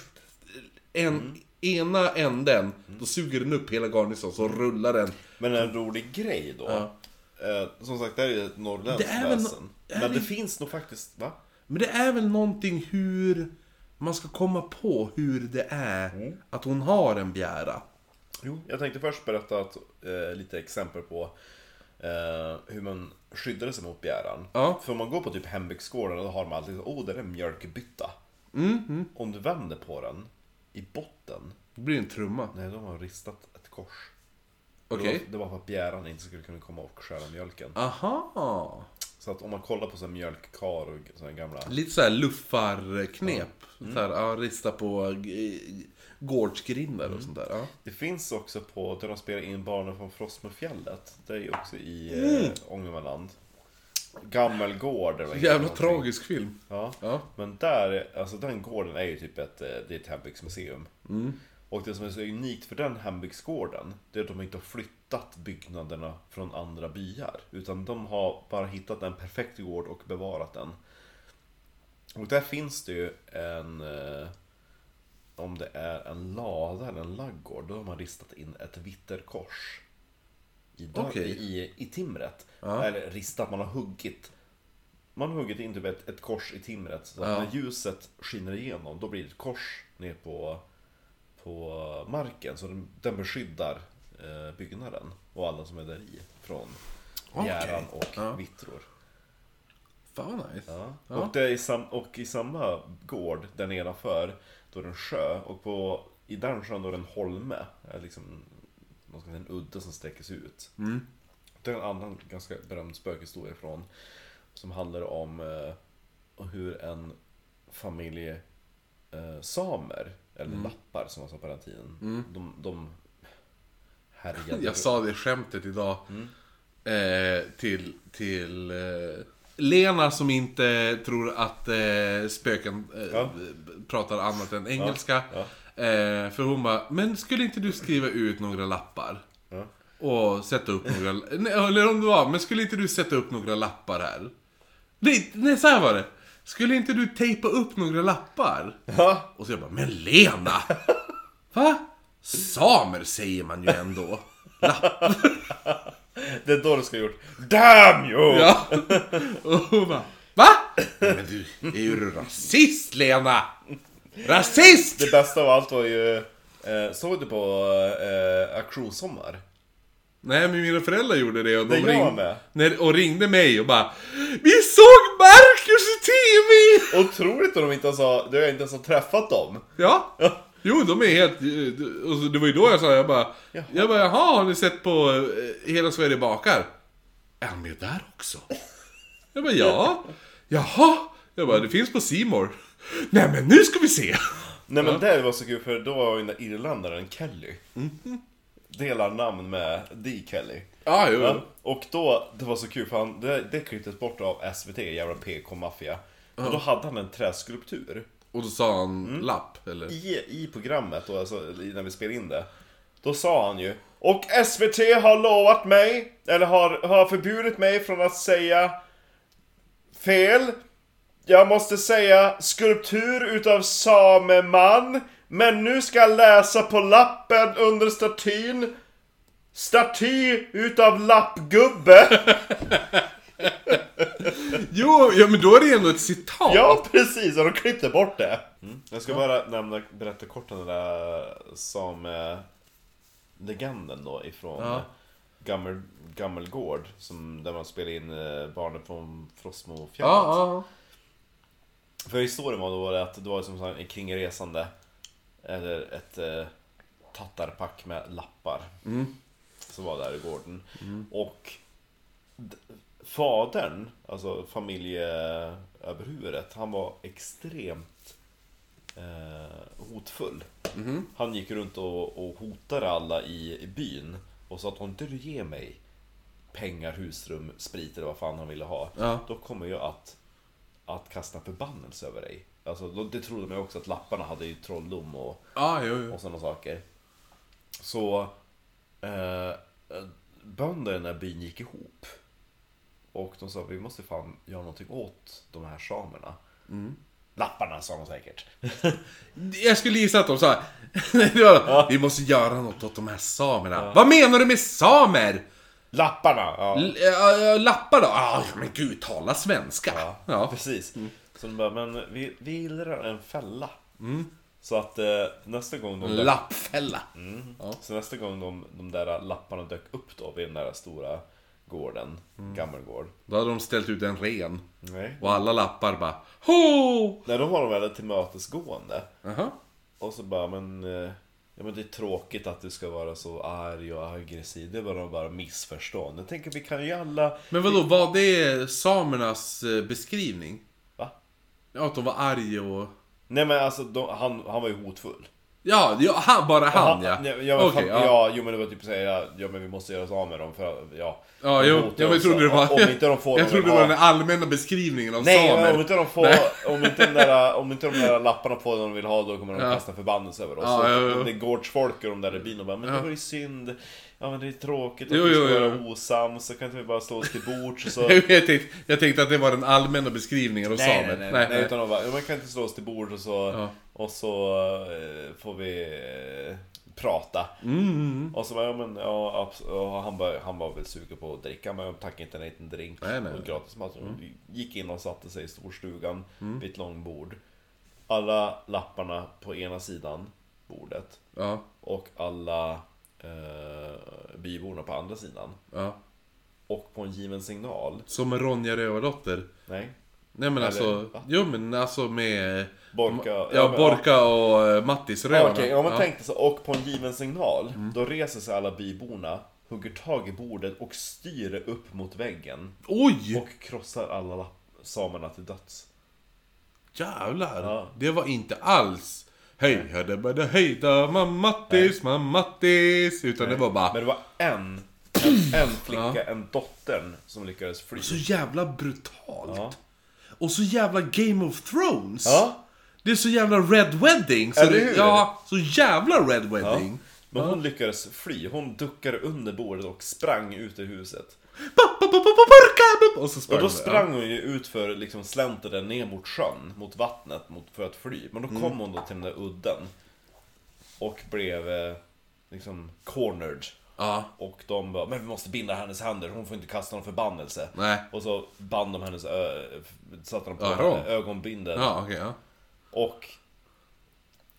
en, ena änden, då suger den upp hela garnisonen, så rullar den. Men en rolig grej då. Eh, som sagt, det här är ju ett norrländskt väsen. är Men det det- finns nog faktiskt, va? Men det är väl någonting hur man ska komma på hur det är att hon har en bjära. Jo, jag tänkte först berätta att, eh, lite exempel på eh, hur man skyddade sig mot bjäran. Ja. För om man går på typ hembygdsgården då har de alltid åh, där är en mjölkbytta. Mm, Om du vänder på den, i botten, Det blir en trumma. nej, de har ristat ett kors. Okej. Det var- Det var för att bjäran inte skulle kunna komma och stjäla mjölken. Aha! Så att om man kollar på så här mjölkkar och här gamla... Lite såhär luffarknep. Så här, ja, rista på eh, gårdsgrindar och sånt där. Ja. Det finns också på, där de spelar in Barnen från Frostmofjället. Det är ju också i Mm. eh, Ångermanland. Gammelgård eller Jävla någonting. tragisk film. Ja. Ja. Men där, alltså den gården är ju typ ett, eh, det är ett hembygdsmuseum. Mm. Och det som är så unikt för den hembygdsgården, det är att de inte har flyttat byggnaderna från andra byar. Utan de har bara hittat en perfekt gård och bevarat den. Och där finns det ju en, eh, om det är en lada eller en laggård, då har man ristat in ett vitterkors. I, dörr, Okej. i, i timret. Ja. Eller ristat, man har huggit. Man har huggit in typ ett, ett kors i timret. Så att Ja. när ljuset skiner igenom, då blir det ett kors ner på, på marken. Så den, den beskyddar eh, byggnaden och alla som är där i från bjäran och Ja. vittror. Fan vad nice. Ja. Ja. Och, det i sam, och i samma gård där nedanför, då är det en sjö. Och på, i den sjön då är det en holme. är Liksom, vad ska man säga, en udde som sträcker sig ut. Mm. Det är en annan ganska berömd spökhistoria från. Som handlar om eh, hur en familj eh, samer, eller Mm. lappar som man sa på den tiden. De, de härjade. Jag sa det skämtet idag. Mm. Eh, till till eh, Lena som inte tror att eh, spöken eh, Ja. pratar annat än engelska. Ja, Eh, för hon bara, men skulle inte du skriva ut några lappar? Ja. Och sätta upp några... nej, eller om det var, men skulle inte du sätta upp några lappar här? Nej, nej så var det. Skulle inte du tejpa upp några lappar? Ja. Och så jag bara, men Lena! Va? Samer säger man ju ändå. Det är då du ska ha gjort Damn you! Ja. Och hon bara, va? Men du, är ju rasist Lena? Rasist! Det bästa av allt var ju, eh, såg du på eh, Auktionssommar? Nej men mina föräldrar gjorde det och de Det jag ringde, med. när, och ringde mig och bara Vi såg Marcus i TV! Otroligt att de inte ens har, du har inte ens har träffat dem. Ja, jo de är helt... Och det var ju då jag sa, jag bara Jaha. Jag bara, jaha har ni sett på eh, Hela Sverige bakar? Är han med där också? Jag bara, ja. Jaha? Jag bara, det finns på Simor. Nej men nu ska vi se! Nej men det var så kul för då var ju den där irländaren Kelly. Delar namn med D. Kelly. Ja, jo. Ja, och då, det var så kul för han, det, det klipptes bort av SVT, jävla PK-maffia. Och då hade han en träskulptur. Och då sa han Mm. lapp, eller? I, i programmet, då, alltså, när vi spelade in det. Då sa han ju Och SVT har lovat mig, eller har, har förbjudit mig från att säga fel. Jag måste säga skulptur utav sameman. Men nu ska jag läsa på lappen under statyn. Staty utav lappgubbe. Jo, ja, men då är det ändå ett citat. Ja, precis! Och de klippte bort det. Mm. Jag ska bara nämna, berätta kort om den där som eh, legenden då ifrån Ja. ja. Gammel, Gammelgård. Som, där man spelar in eh, Barnen från Frostmofjället. ja, ja. För historien var då att det var som sagt en kringresande Eller ett eh, tattarpack med lappar. Som var där i gården. Och d- Fadern, alltså familjeöverhuvudet Han var extremt eh, hotfull. Han gick runt och, och hotade alla i, i byn Och sa att om inte du ger mig pengar, husrum, sprit eller vad fan han ville ha Ja. Då kommer jag att att kasta förbannelse över dig. Alltså, det trodde man ju också att lapparna hade ju trolldom och, Ja, jo, jo. och sådana saker. Så eh, bönderna i den här byn gick ihop. Och de sa vi måste fan göra någonting åt de här samerna. Lapparna sa de säkert. Jag skulle gissa att de sa Vi måste göra något åt de här samerna. Vad menar du med samer? Lapparna! Ja, L- äh, lappar då? Ah, men gud, tala svenska. ja, Ja. precis. Så de bara, men vi, vi gillar en fälla. Så att eh, nästa gång de Lappfälla. Mm. Så nästa gång de, de där lapparna dök upp då vid den där stora gården, Gammelgård. Då hade de ställt ut en ren. Nej. Och alla lappar bara Ho! Nej, då var de väldigt tillmötesgående. Jaha. Och så bara, men... eh, Ja men det är tråkigt att du ska vara så arg och aggressiv. Det var bara missförstånd. Jag tänker vi kan ju alla... Men vadå, var det samernas eh, beskrivning? Ja, att de var arg och... Nej men alltså, de, han, han var ju hotfull. Ja, ja han, bara han ja. Ja, ja, men, Okej, fan, ja. ja. jo men det var typ säga, ja men vi måste göra oss av med dem för ja. Ja, de jo, ja, men trodde det var... Om inte de får jag de trodde det var den allmänna beskrivningen av Nej, samer. om inte de får, om inte de där, om inte de där lapparna det de vill ha, då kommer de Ja. kasta förbannelse över oss. Ja, ja, ja. Det är gårdsfolk och de där i byn och bara, men Ja. det var ju synd. Ja men det är tråkigt att Jo, vi ska jo, jo. vara osams, så kan inte vi bara slå oss till bords och så. jag, tänkte, jag tänkte att det var den allmänna beskrivningen av Nej, samer. nej, nej, nej, utan de bara, man kan inte slå oss till bords och så, Ja. och så eh, får vi eh, prata. Mm, Och så bara, ja men, ja, och han, bara, han var väl sugen på att dricka, men jag tackade inte nej till en drink. Nej, nej. Och gratis mat. Vi gick in och satte sig i storstugan Mm. vid ett långbord. Alla lapparna på ena sidan bordet. Ja, Och alla eh, byborna på andra sidan. ja. Och på en given signal. Som Ronja Rövardotter. Nej. Nej men Eller, alltså, va? jo men alltså med... Borka. Ja, men- Borka och eh, Mattis Ja, Rövarna. Okej, om man ja. tänkte så, och på en given signal, Mm. då reser sig alla byborna, hugger tag i bordet och styr det upp mot väggen. Oj! Och krossar alla samerna till döds. Jävlar! Ja. Det var inte alls Hej, hörde bara hejda mammattis, mammattis Utan det var bara Men det var en, en, en flicka, en dottern, som lyckades fly. så jävla brutalt Ja. Och så jävla Game of Thrones Ja, Det är så jävla Red Wedding så det? Ja, så jävla Red Wedding men hon lyckades fly. Hon duckade under bordet och sprang ut ur huset. Och så sprang Och då sprang hon ju ut för liksom släntrade ner mot sjön, mot vattnet, mot, för att fly. Men då kom Mm. hon då till den där udden. Och blev eh, liksom cornered. Ja, Och de bara, men vi måste binda hennes händer, hon får inte kasta någon förbannelse. nej Och så band de hennes ö, satte de på Öron? henne ögonbindel. Ja, okej, ja Och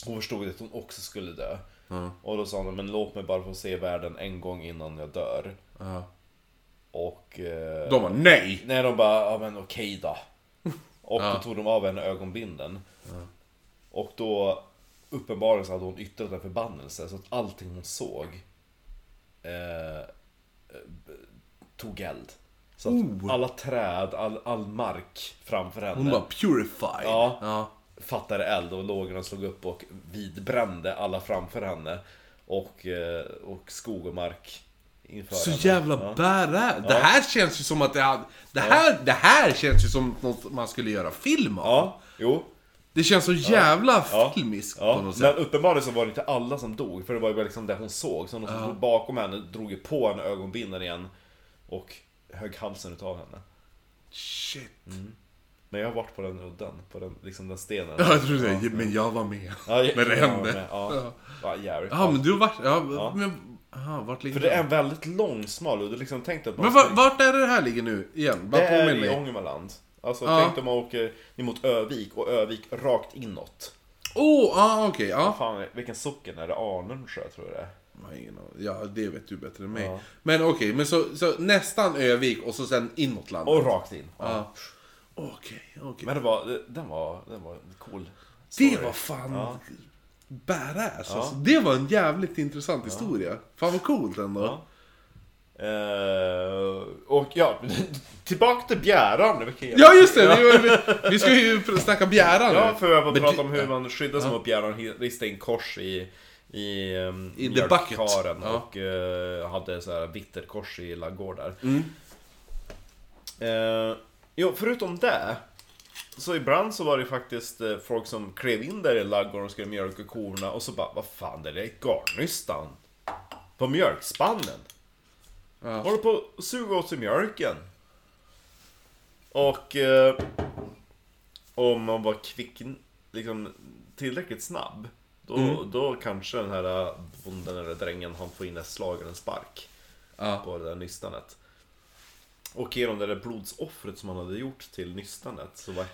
hon förstod att hon också skulle dö. Ja. Och då sa hon, men låt mig bara få se världen en gång innan jag dör. Ja. Och... Eh, De var nej! Nej, de bara, ja men okej då. Och Ja. då tog de av henne ögonbinden. Och då, uppenbarligen så hade hon yttrat en förbannelse, så att allting hon såg eh, eh, tog eld. Så att Oh. alla träd, all, all mark framför henne Hon var purified Ja. ja. fattade eld och lågorna slog upp och vidbrände alla framför henne. Och, eh, och skog och mark inför Så jävla Ja. badass. Det här känns ju som att det hade, det här, det här känns ju som något man skulle göra film av. Ja, jo. Det känns så jävla Ja. filmiskt på Ja, något men sätt. uppenbarligen så var det inte alla som dog, för det var ju liksom det hon såg. Så de som stod bakom henne drog ju på henne ögonbindeln igen och högg halsen utav henne. Shit. Men jag har varit på den udden, på den, liksom den stenen. Ja, jag trodde det, men jag var med. Ja, jag- Men det hände. Ja, Ja. ja jävligt. Ja, men du har varit... Ja, Ja. men... Aha, vart ligger För det är en väldigt lång, smal udd. Liksom, tänk dig att man Men var, vart är det här ligger nu igen? Bara Det är i. Ångermanland. Alltså Ja. tänk om man åker mot Övik och Övik rakt inåt. Oh, ah, okej, ja. Fan, vilken socken är det? Arnensjö tror jag det är. Ja, det vet du bättre än mig. Ja. Men okej, men så, så nästan Övik och så sen inåt landet. Och rakt in. Ja. Okej, okej. Men det var, den var, den var cool. Det story. var fan Ja. Badass alltså. Det var en jävligt intressant historia. Fan vad coolt ändå. Ja. Eh, och ja, tillbaka till Bjäran. Ja just det, vi, vi, vi ska ju snacka bjäran. Ja, för jag prata om hur man skyddar sig mot bjäran, ristade in kors i i, um, I the bucket. mjölkkaren Ja. och eh, hade så här vitterkors i ladugårdar. Mm. Eh, jo, förutom det så ibland så var det faktiskt eh, folk som klev in där i ladugården och skulle mjölka korna och så bara Vad fan, det där är garnnystan På mjölkspannen Ja. Håller på att suga åt sig mjölken Och eh, Om man var kvick, liksom tillräckligt snabb då, Mm. då kanske den här eh, bonden eller drängen han får in ett slag eller en spark Ja. på det där nystanet. Och genom det där blodsoffret som han hade gjort till nystanet så var...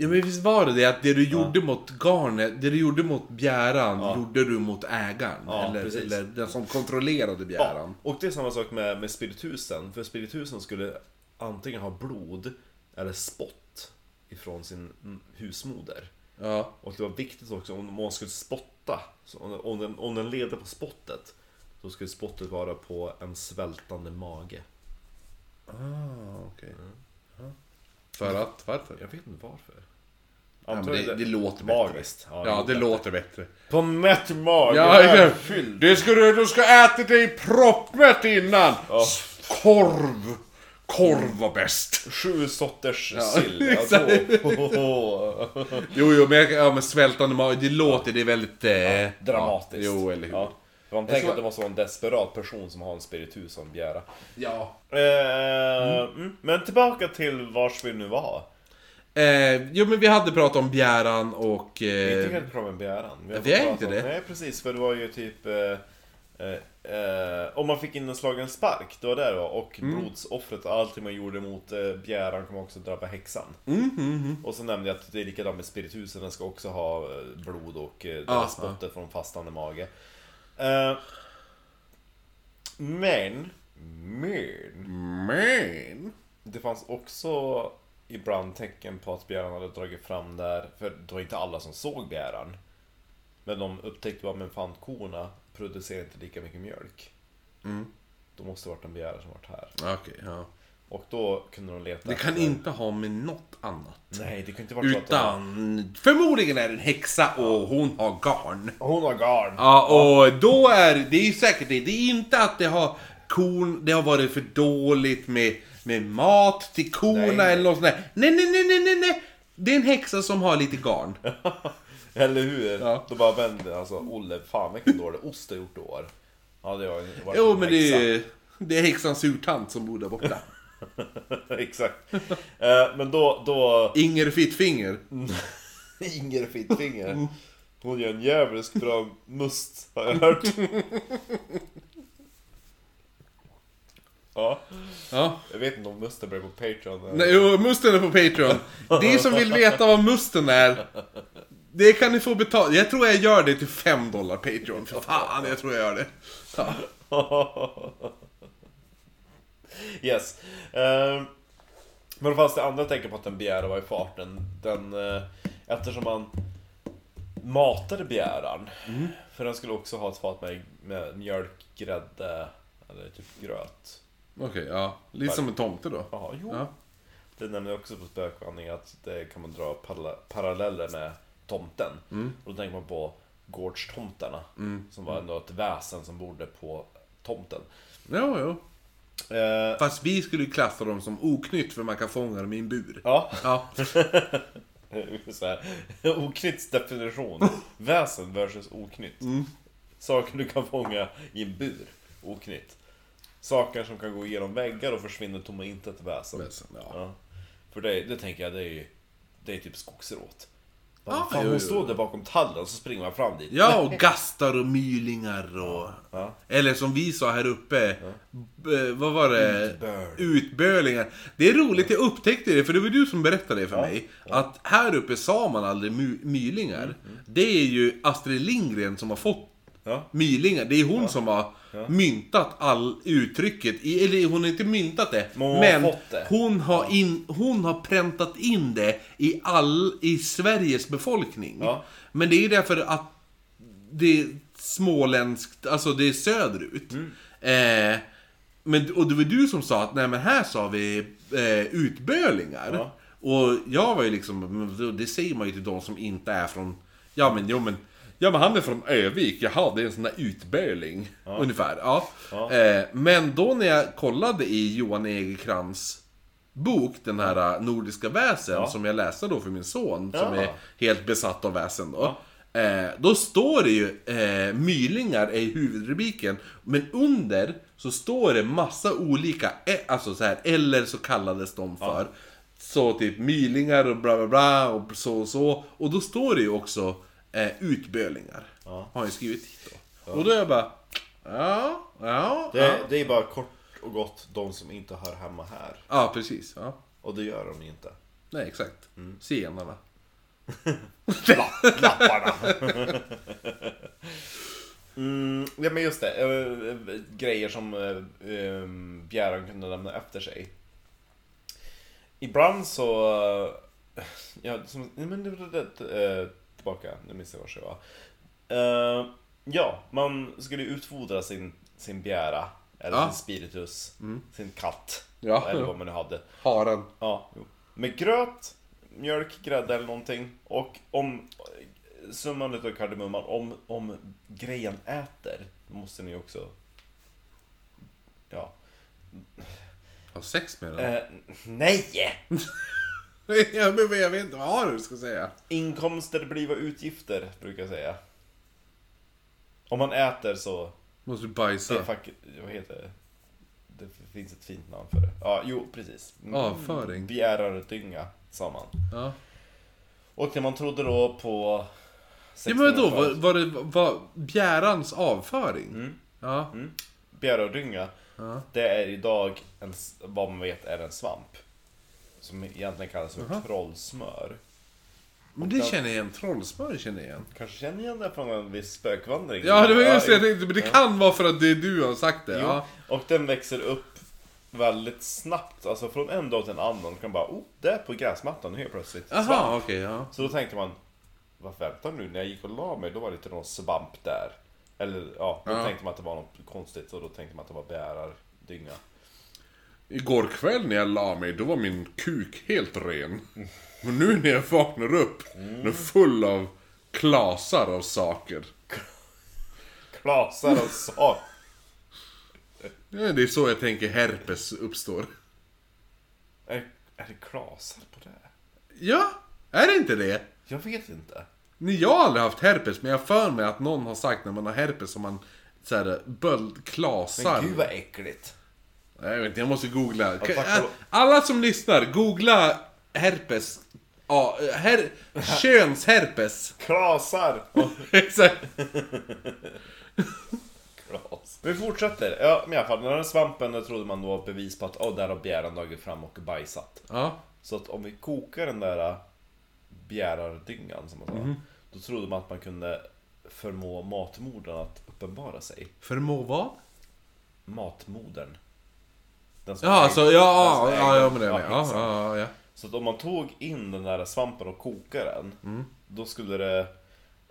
ja men visst var det det att det du gjorde mot garnet, det du gjorde mot bjäran gjorde du mot ägaren. Ja, eller, precis. eller den som kontrollerade bjäran. Och det är samma sak med, med spiritusen, för spiritusen skulle antingen ha blod eller spott ifrån sin mm, husmoder. Ja. Och det var viktigt också om man skulle spotta, så om, om, den, om den leder på spottet, då skulle spottet vara på en svältande mage. Ah, okej. Ja. För att, varför? Jag vet inte varför. Ja, men det, det låter bättre. Magiskt. Ja, det låter bättre. På mätt mage, Ja, är exakt. fylld. Det ska du, du ska äta dig proppmätt innan! Korv! Korv var bäst! Sju sorters Ja, sill. exakt. Jo, jo, men, jag- ja, men svältande mage, det låter, det är väldigt... Eh, Dramatiskt. Ja, jo, eller hur? Ja. Man tänker att det måste vara en desperat person som har en spiritus som bjära. Ja. Eh, mm. Men tillbaka till vars vi nu var. Eh, jo, men vi hade pratat om bjäran och... Vi är inte Eh, helt klar med bjäran. har Vi är inte om- det? Nej, precis. För det var ju typ... Eh, eh, eh, om man fick in en slagen spark, det var det då. Och Mm. blodsoffret och allting man gjorde mot eh, bjäran kommer också drabba häxan. Mm, Och så nämnde jag att det är likadant med spiritusen, den ska också ha eh, blod och eh, Ja, där spottet från fastande mage. Eh, men, men, men... det fanns också ibland tecken på att bjäran hade dragit fram där, för det var inte alla som såg bjäran. Men de upptäckte bara, men fan korna producerar inte lika mycket mjölk. Mm. Då måste det varit en bjära som varit här. Okej, ja. Och då kunde de leta Det kan efter- inte ha med något annat. Nej, det kan inte vara så att. Utan förmodligen är det en häxa och hon har garn. Hon har garn! Ja, och då är det är ju säkert det. Det är inte att det har korn, det har varit för dåligt med, med mat till korna Nej, eller något sånt där. Nej, nej, nej, nej, nej, nej. Det är en häxa som har lite garn. Eller hur? Ja. Då bara vänder alltså, Olle, fan vilken dålig ost du har gjort i år. Ja, det var varit Jo, en men det häxa. är, det är häxans surtant som bor där borta. Exakt. Eh, men då, då... Inger Fittfinger. Inger Fittfinger. Hon gör en djävulskt bra must, har jag hört. Ja, Ja. jag vet inte om musten börjar på Patreon. Nej, jo, musten är på Patreon. Ni som vill veta vad musten är, det kan ni få betala. Jag tror jag gör det till 5 dollar Patreon. För fan, jag tror jag gör det. Ja. yes. Ehm, men då fanns det andra tecken på att en bjära var i farten. Den, eh, eftersom man matade bjäran. För den skulle också ha ett fat med, med mjölk, grädde eller typ gröt. Okej, ja. Lite som en tomte då. Jaha, jo. Ja. Det nämner jag också på spökvandring att det kan man dra parallell- paralleller med tomten. Och då tänker man på gårdstomtarna. Som var ändå ett väsen som bodde på tomten. Jo, jo. Eh, Fast vi skulle ju klassa dem som oknytt för man kan fånga dem i en bur. ja, Ja. så här. Oknytts definition. Väsen versus oknytt. Saker du kan fånga i en bur. Oknytt. Saker som kan gå igenom väggar och försvinna tomma intet väsen. Väsen, ja. Ja. För det, det tänker jag, det är ju det är typ skogsråt. Ja, Fan, jo, hon jo, står där bakom tallen, så springer man fram dit. Ja, och gastar och mylingar och... Ja. Eller som vi sa här uppe, b- vad var det? Utböl. Utbölingar. Det är roligt, jag upptäckte det, för det var du som berättade det för mig. Att här uppe sa man aldrig my- mylingar. Det är ju Astrid Lindgren som har fått Ja. mylingar. Det är hon som har myntat all uttrycket. I, eller hon har inte myntat det, Men hon har men fått det. hon har, in, hon har präntat in det i, all, i Sveriges befolkning. Men det är därför att det är småländskt, alltså det är söderut. Mm. Eh, men, och det var du som sa att nej men här sa vi eh, utbölingar. Ja. Och jag var ju liksom, det säger man ju till de som inte är från, ja men jo men, ja men han är från Övik, jaha det är en sån där utböling. Ungefär, ja. Ja. Eh, men då när jag kollade i Johan Egerkrans bok, den här eh, Nordiska väsen, Ja. som jag läste då för min son, som Ja. är helt besatt av väsen då. Eh, då står det ju eh, mylingar i huvudrubriken, men under så står det massa olika, alltså så här, eller så kallades de för. Så typ mylingar och bla bla bla och så och så. Och då står det ju också eh, utbölingar. Ja. Har jag skrivit hit då. Och då är jag bara, ja, ja, Det, ja. det är bara kort och gott de som inte hör hemma här. Ja, precis. Ja. Och det gör de inte. Nej, exakt. Mm. Lapparna! mm, ja men just det, eh, eh, grejer som eh, Bjäran kunde lämna efter sig. Ibland så... Ja, som, men det det, eh, tillbaka, nu minns jag var jag var. Eh, ja, man skulle utfodra sin, sin bjära, eller Ja. sin spiritus, sin katt. Ja. Eller vad man nu hade. Haren. Ja, jo. Med gröt, mjölk, grädde eller någonting. Och om summan utav kardemumman, om, om grejen äter, måste ni också... Ja. Ha sex med den? Eh, nej! jag, men jag vet inte, vad du ska säga? Inkomster blir utgifter, brukar jag säga. Om man äter så... Måste du Det bajsa? är fuck, vad heter det? Det finns ett fint namn för det. Ja, jo, precis. Avföring. Begärardynga, sa man. Ja. Och det man trodde då på... Ja men 1600-talet. var, var det var bjärans avföring? Mm. Ja. Mm. Bjäradynga, Ja. det är idag en, vad man vet är en svamp. Som egentligen kallas för Jaha. trollsmör. Men det känner jag igen, trollsmör känner jag igen. Kanske känner igen det från en viss spökvandring? Ja det var just det jag tänkte, men det kan vara för att det är du har sagt det. Ja. och den växer upp väldigt snabbt, alltså från en dag till en annan. kan bara, oh, det är på gräsmattan helt plötsligt. Jaha, Svamp. okej, ja. Så då tänkte man, vad vänta nu, när jag gick och la mig då var det inte någon svamp där. Eller ja, då Ja. tänkte man att det var något konstigt och då tänkte man att det var bjärardynga. Igår kväll när jag la mig, då var min kuk helt ren. Men nu när jag vaknar upp, den är full av klasar av saker. Klasar och sak. Ja, det är så jag tänker herpes uppstår. Är, är det klasar på det? Ja, är det inte det? Jag vet inte. Nej, jag har aldrig haft herpes, men jag för mig att någon har sagt när man har herpes som man såhär böld, klasar. Men gud vad äckligt. Jag vet inte, jag måste googla. Alla som lyssnar, googla herpes. Ja, her- könsherpes. Klasar! Exakt. Klas. Vi fortsätter. Ja, men i alla fall, den här svampen trodde man då var bevis på att oh, där har bjäran dragit fram och bajsat. Ja. Så att om vi kokar den där bjärardyngan som man sa, Mhm. då trodde man att man kunde förmå matmodern att uppenbara sig. Förmå vad? Matmodern. Den som Ja, äger- alltså, den ja, som ja, äger- ja, men det är. Ja, exakt. ja, ja, ja. Så att om man tog in den där svampen och kokade den, Mm. då skulle det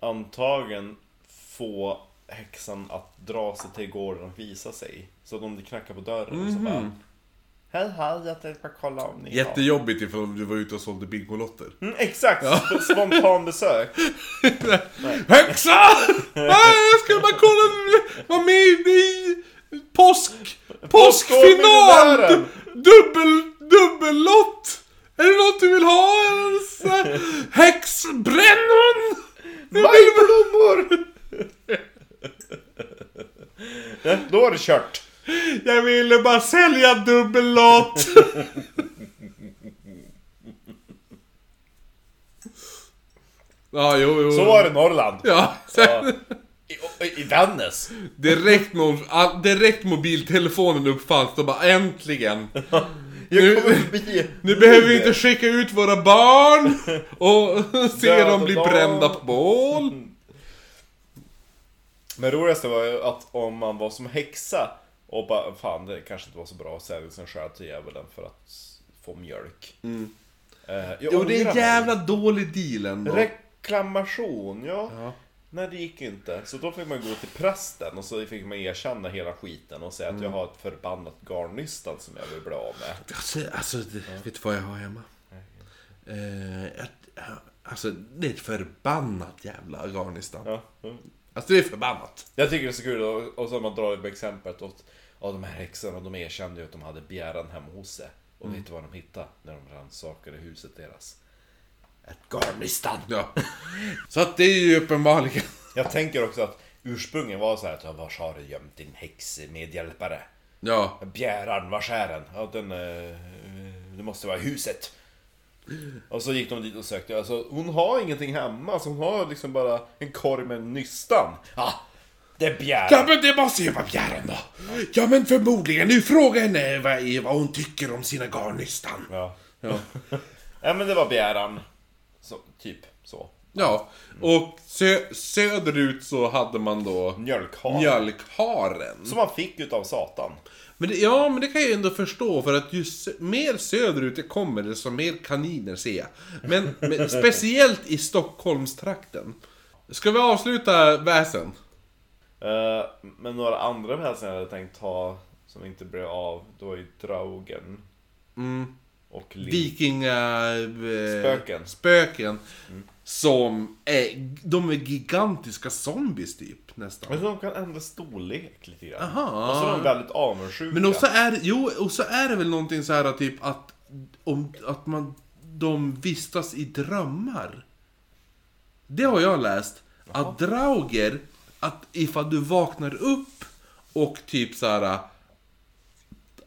antagligen få häxan att dra sig till gården och visa sig. Så att om det knackar på dörren så bara Hej hej, jag tänkte bara kolla om ni har... Jättejobbigt ifall du var ute och sålde bingolotter. Mm, exakt! Sp- Spontan besök. Häxa! Ah, jag ska bara kolla, vara med i påsk, påskfinal! Dubbel, dubbellott! Är det något du vill ha? Häxbrännon! Majblommor! Då är det kört. Jag ville bara sälja dubbellott! Ja, jo, jo. Så var det i Norrland. Ja, Ja. I, I Vännäs. direkt, all- direkt mobiltelefonen uppfanns, då bara äntligen. Nu-. Nu behöver vi inte skicka ut våra barn och se dem bli brända på bål. Men roligaste var ju att om man var som häxa och bara, fan det kanske inte var så bra sin själ till djävulen för att få mjölk. Eh, Mm. Jo, det är en jävla dålig deal ändå. Reklamation, ja. Ja. Nej, det gick inte. Så då fick man gå till prästen och så fick man erkänna hela skiten och säga att Mm. jag har ett förbannat garnnystan som jag vill bli av med. Alltså, alltså det, vet du vad jag har hemma? Eh, ett, alltså, det är ett förbannat jävla garnistan. Ja. mm. Alltså, det är förbannat. Jag tycker det är så kul och, och så man drar upp exemplet åt av de här häxorna, de erkände ju att de hade begäran hemma hos sig. Och Mm. vet du vad de hittade när de rannsakade huset deras? Ett garnnystan! Ja. Så att det är ju uppenbarligen... Jag tänker också att ursprungen var så här att "Ja, var har du gömt din häxmedhjälpare? Ja. Bjäran, vars är den? Ja, den... Eh, det måste vara i huset. Och så gick de dit och sökte. Alltså, hon har ingenting hemma. Alltså, hon har liksom bara en korg med nystan. Ja, det är bjäran. Ja men det måste ju vara Bjärren då. Ja men förmodligen. Nu frågar henne vad, vad hon tycker om sina garnnystan. Ja. Ja. ja, men det var bjäran. Så, typ så. Ja, och sö söderut så hade man då Mjölkhare. mjölkharen. Som man fick utav Satan. Men det, ja, men det kan jag ändå förstå för att ju mer söderut det kommer desto mer kaniner ser jag. Men, men speciellt i Stockholmstrakten. Ska vi avsluta väsen? Eh, men några andra väsen jag hade tänkt ha som inte blev av, då ju Draugen. Och. Vikinga... Eh, Spöken. Spöken. Som är... De är gigantiska zombies typ, nästan. Men de kan ändra storlek lite grann. Aha. Och så är de väldigt avundsjuka. Men också är, jo, och så är det väl någonting så här typ att, om, att man, de vistas i drömmar. Det har jag läst. Att drauger, att ifall du vaknar upp och typ så här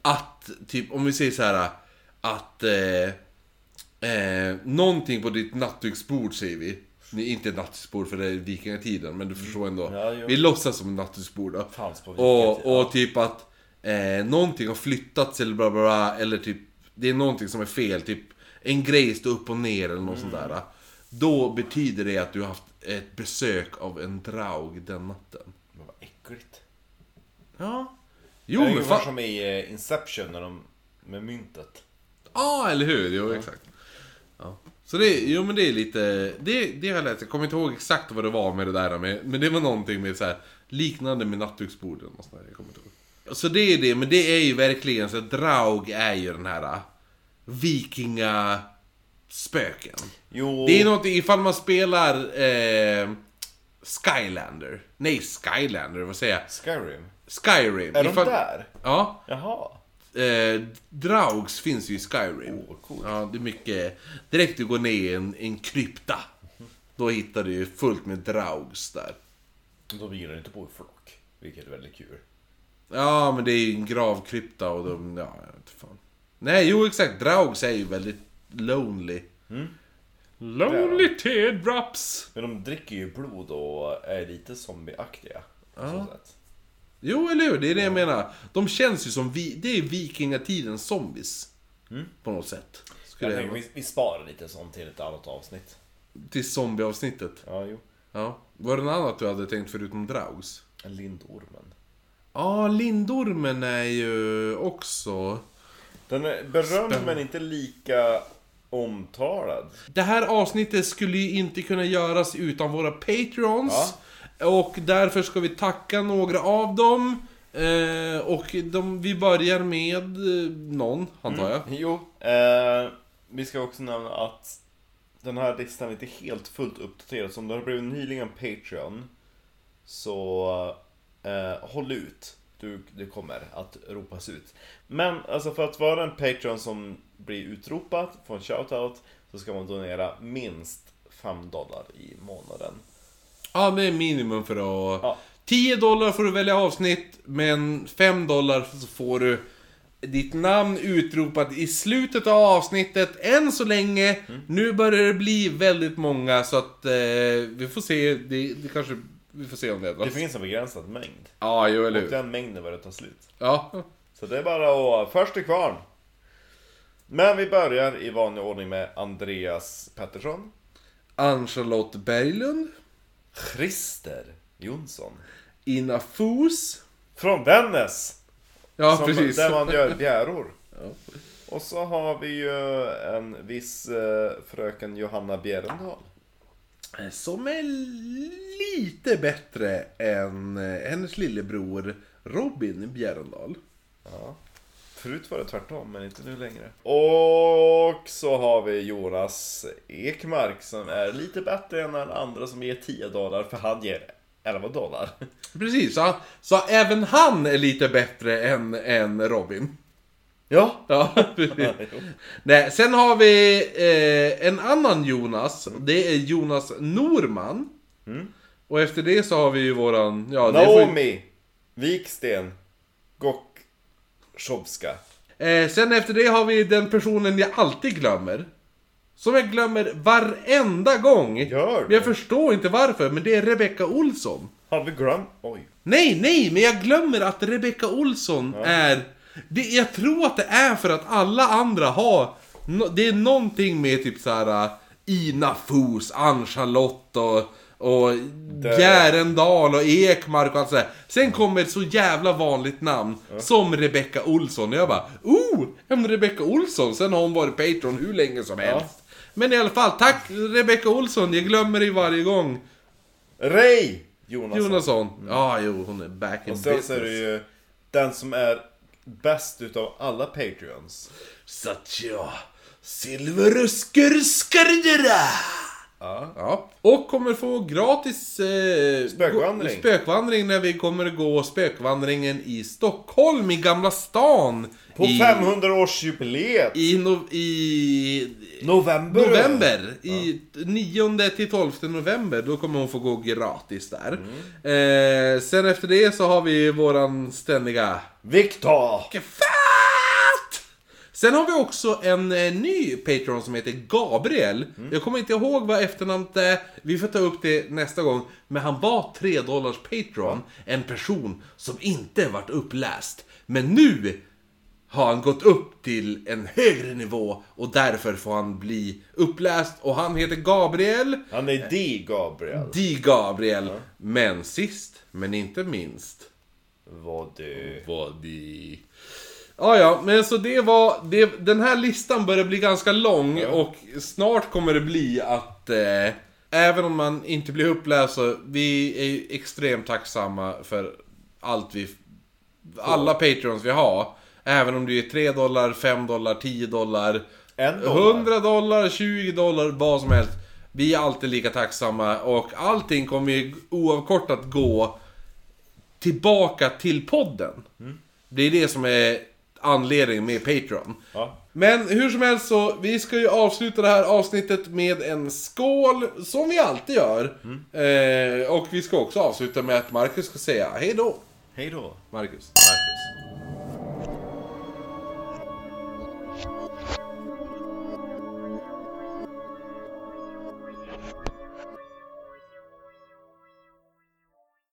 att, typ om vi säger så här att eh, eh, någonting på ditt nattduksbord säger vi. Nej, inte nattduksbord för det är vikingatiden, men du förstår ändå. Ja, jo. vi låtsas som nattduksbord då. Fanns på och, och typ att eh, någonting har flyttats eller bla bla bla, eller typ det är någonting som är fel, typ en grej står upp och ner eller något sånt där. Då betyder det att du har haft ett besök av en draug den natten. Men vad äckligt. Ja. Jo, det är men fan. som i eh, Inception när de, med myntet. Ja, eller hur? Jo, exakt. Ja. Så det, jo men det är lite, det, det har jag läst. Jag kommer inte ihåg exakt vad det var med det där med, men det var någonting med så här liknande med nattduksborden och sånt där. Jag kommer inte ihåg. Så det är det, men det är ju verkligen så Draug är ju den här äh, vikinga spöken. Jo, Det är någonting, ifall man spelar eh, Skylander. Nej, Skylander, vad säger jag? Skyrim. Skyrim. Är de Ifall- där? Ja. Jaha. Eh, Draugs finns ju i Skyrim. Oh. Ja, det är mycket... Direkt du går ner i en, en krypta. Då hittar du ju fullt med Draugs där. De vilar inte på i flock. Vilket är väldigt kul. Ja, men det är ju en gravkrypta och de... Ja, jag vet inte fan. Nej, jo exakt. Draugs är ju väldigt lonely. Lonely teardrops. Men de dricker ju blod och är lite zombieaktiga. På så sätt. Jo, eller hur? Det är det jag menar. De känns ju som vi... Det är vikingatidens zombies. På något sätt. Skulle Jag tänker, vi, vi sparar lite sånt till ett annat avsnitt. Till zombieavsnittet. Ja, jo. Ja. Var det något annat du hade tänkt förutom Draugs? Lindormen. Ja, Lindormen är ju också... Den är berömd men inte lika omtalad. Det här avsnittet skulle ju inte kunna göras utan våra Patreons. Och därför ska vi tacka några av dem. Eh, och de, vi börjar med eh, någon, antar jag. Mm. Jo, eh, vi ska också nämna att den här listan är inte helt fullt uppdaterad. Så om du har blivit nyligen Patreon så eh, håll ut. Du, du kommer att ropas ut. Men alltså för att vara en Patreon som blir utropad, får en shoutout, så ska man donera minst 5 dollar i månaden. Ja, det är minimum för att... Ja. 10 dollar får du välja avsnitt, men 5 dollar så får du ditt namn utropat i slutet av avsnittet än så länge. Nu börjar det bli väldigt många så att eh, vi får se. Det, det kanske... Vi får se om det Det ändras. finns en begränsad mängd. Ja, jo eller Och hur. den mängden börjar ta slut. Ja. Så det är bara att först till kvarn. Men vi börjar i vanlig ordning med Andreas Pettersson. Ann-Charlotte Berglund. Christer Jonsson. Ina Fos. Från Vännäs! Ja, som, precis. Där man gör bjäror. Och så har vi ju en viss eh, fröken Johanna Bjerendal. Som är lite bättre än eh, hennes lillebror Robin Bjärendal. Ja. Förut var det tvärtom, men inte nu längre. Och så har vi Jonas Ekmark som är lite bättre än den andra som ger 10 dollar, för han ger 11 dollar. Precis, så, så även han är lite bättre än, än Robin. Ja. Ja. Nej, sen har vi eh, en annan Jonas. Det är Jonas Norman. Och efter det så har vi ju våran... Ja, det får, Naomi Viksten Goktjovska. eh, sen efter det har vi den personen jag alltid glömmer. Som jag glömmer varenda gång. Gör Men jag förstår inte varför, men det är Rebecca Olsson. Har vi glömt? Oj. Nej, nej, men jag glömmer att Rebecca Olsson är... Det, jag tror att det är för att alla andra har... nå- det är någonting med typ så här äh, Ina Fos, Ann-Charlotte och, och Bjärendal och Ekmark och allt sådär. Sen kommer ett så jävla vanligt namn som Rebecca Olsson. Och jag bara, oh! En Rebecca Olsson. Sen har hon varit Patreon hur länge som helst. Men i alla fall, tack Rebecca Olsson. Jag glömmer dig varje gång. Ray Jonasson. Jonasson. Ja, jo, hon är back in Och sen business. så är det ju den som är bäst utav alla Patreons. Satya Silveruskerskarjera! Ja. Ja, och kommer få gratis eh, Spökvandring. spökvandring när vi kommer gå spökvandringen i Stockholm, i Gamla stan. På i, 500-årsjubileet! I, no, I November! november. I 9 till 12 november, då kommer hon få gå gratis där. Mm. Eh, sen efter det så har vi våran ständiga Viktor! Sen har vi också en eh, ny Patreon som heter Gabriel. Jag kommer inte ihåg vad efternamnet är. Vi får ta upp det nästa gång. Men han var 3 dollars Patreon. En person som inte varit uppläst. Men nu har han gått upp till en högre nivå och därför får han bli uppläst. Och han heter Gabriel. Han är D. Gabriel. Di Gabriel. Men sist, men inte minst, Vad du... var det... Ja, ja, men så det var... Det, den här listan börjar bli ganska lång och snart kommer det bli att... Eh, även om man inte blir uppläst så, vi är ju extremt tacksamma för allt vi... Alla Patreons vi har. Även om det är 3 dollar, 5 dollar, 10 dollar, dollar. 100 dollar, 20 dollar, vad som helst. Vi är alltid lika tacksamma och allting kommer ju oavkortat gå tillbaka till podden. Det är det som är anledningen med Patreon. Ja. Men hur som helst så, vi ska ju avsluta det här avsnittet med en skål, som vi alltid gör. Eh, och vi ska också avsluta med att Marcus ska säga hej då. Hej då. Marcus. Marcus.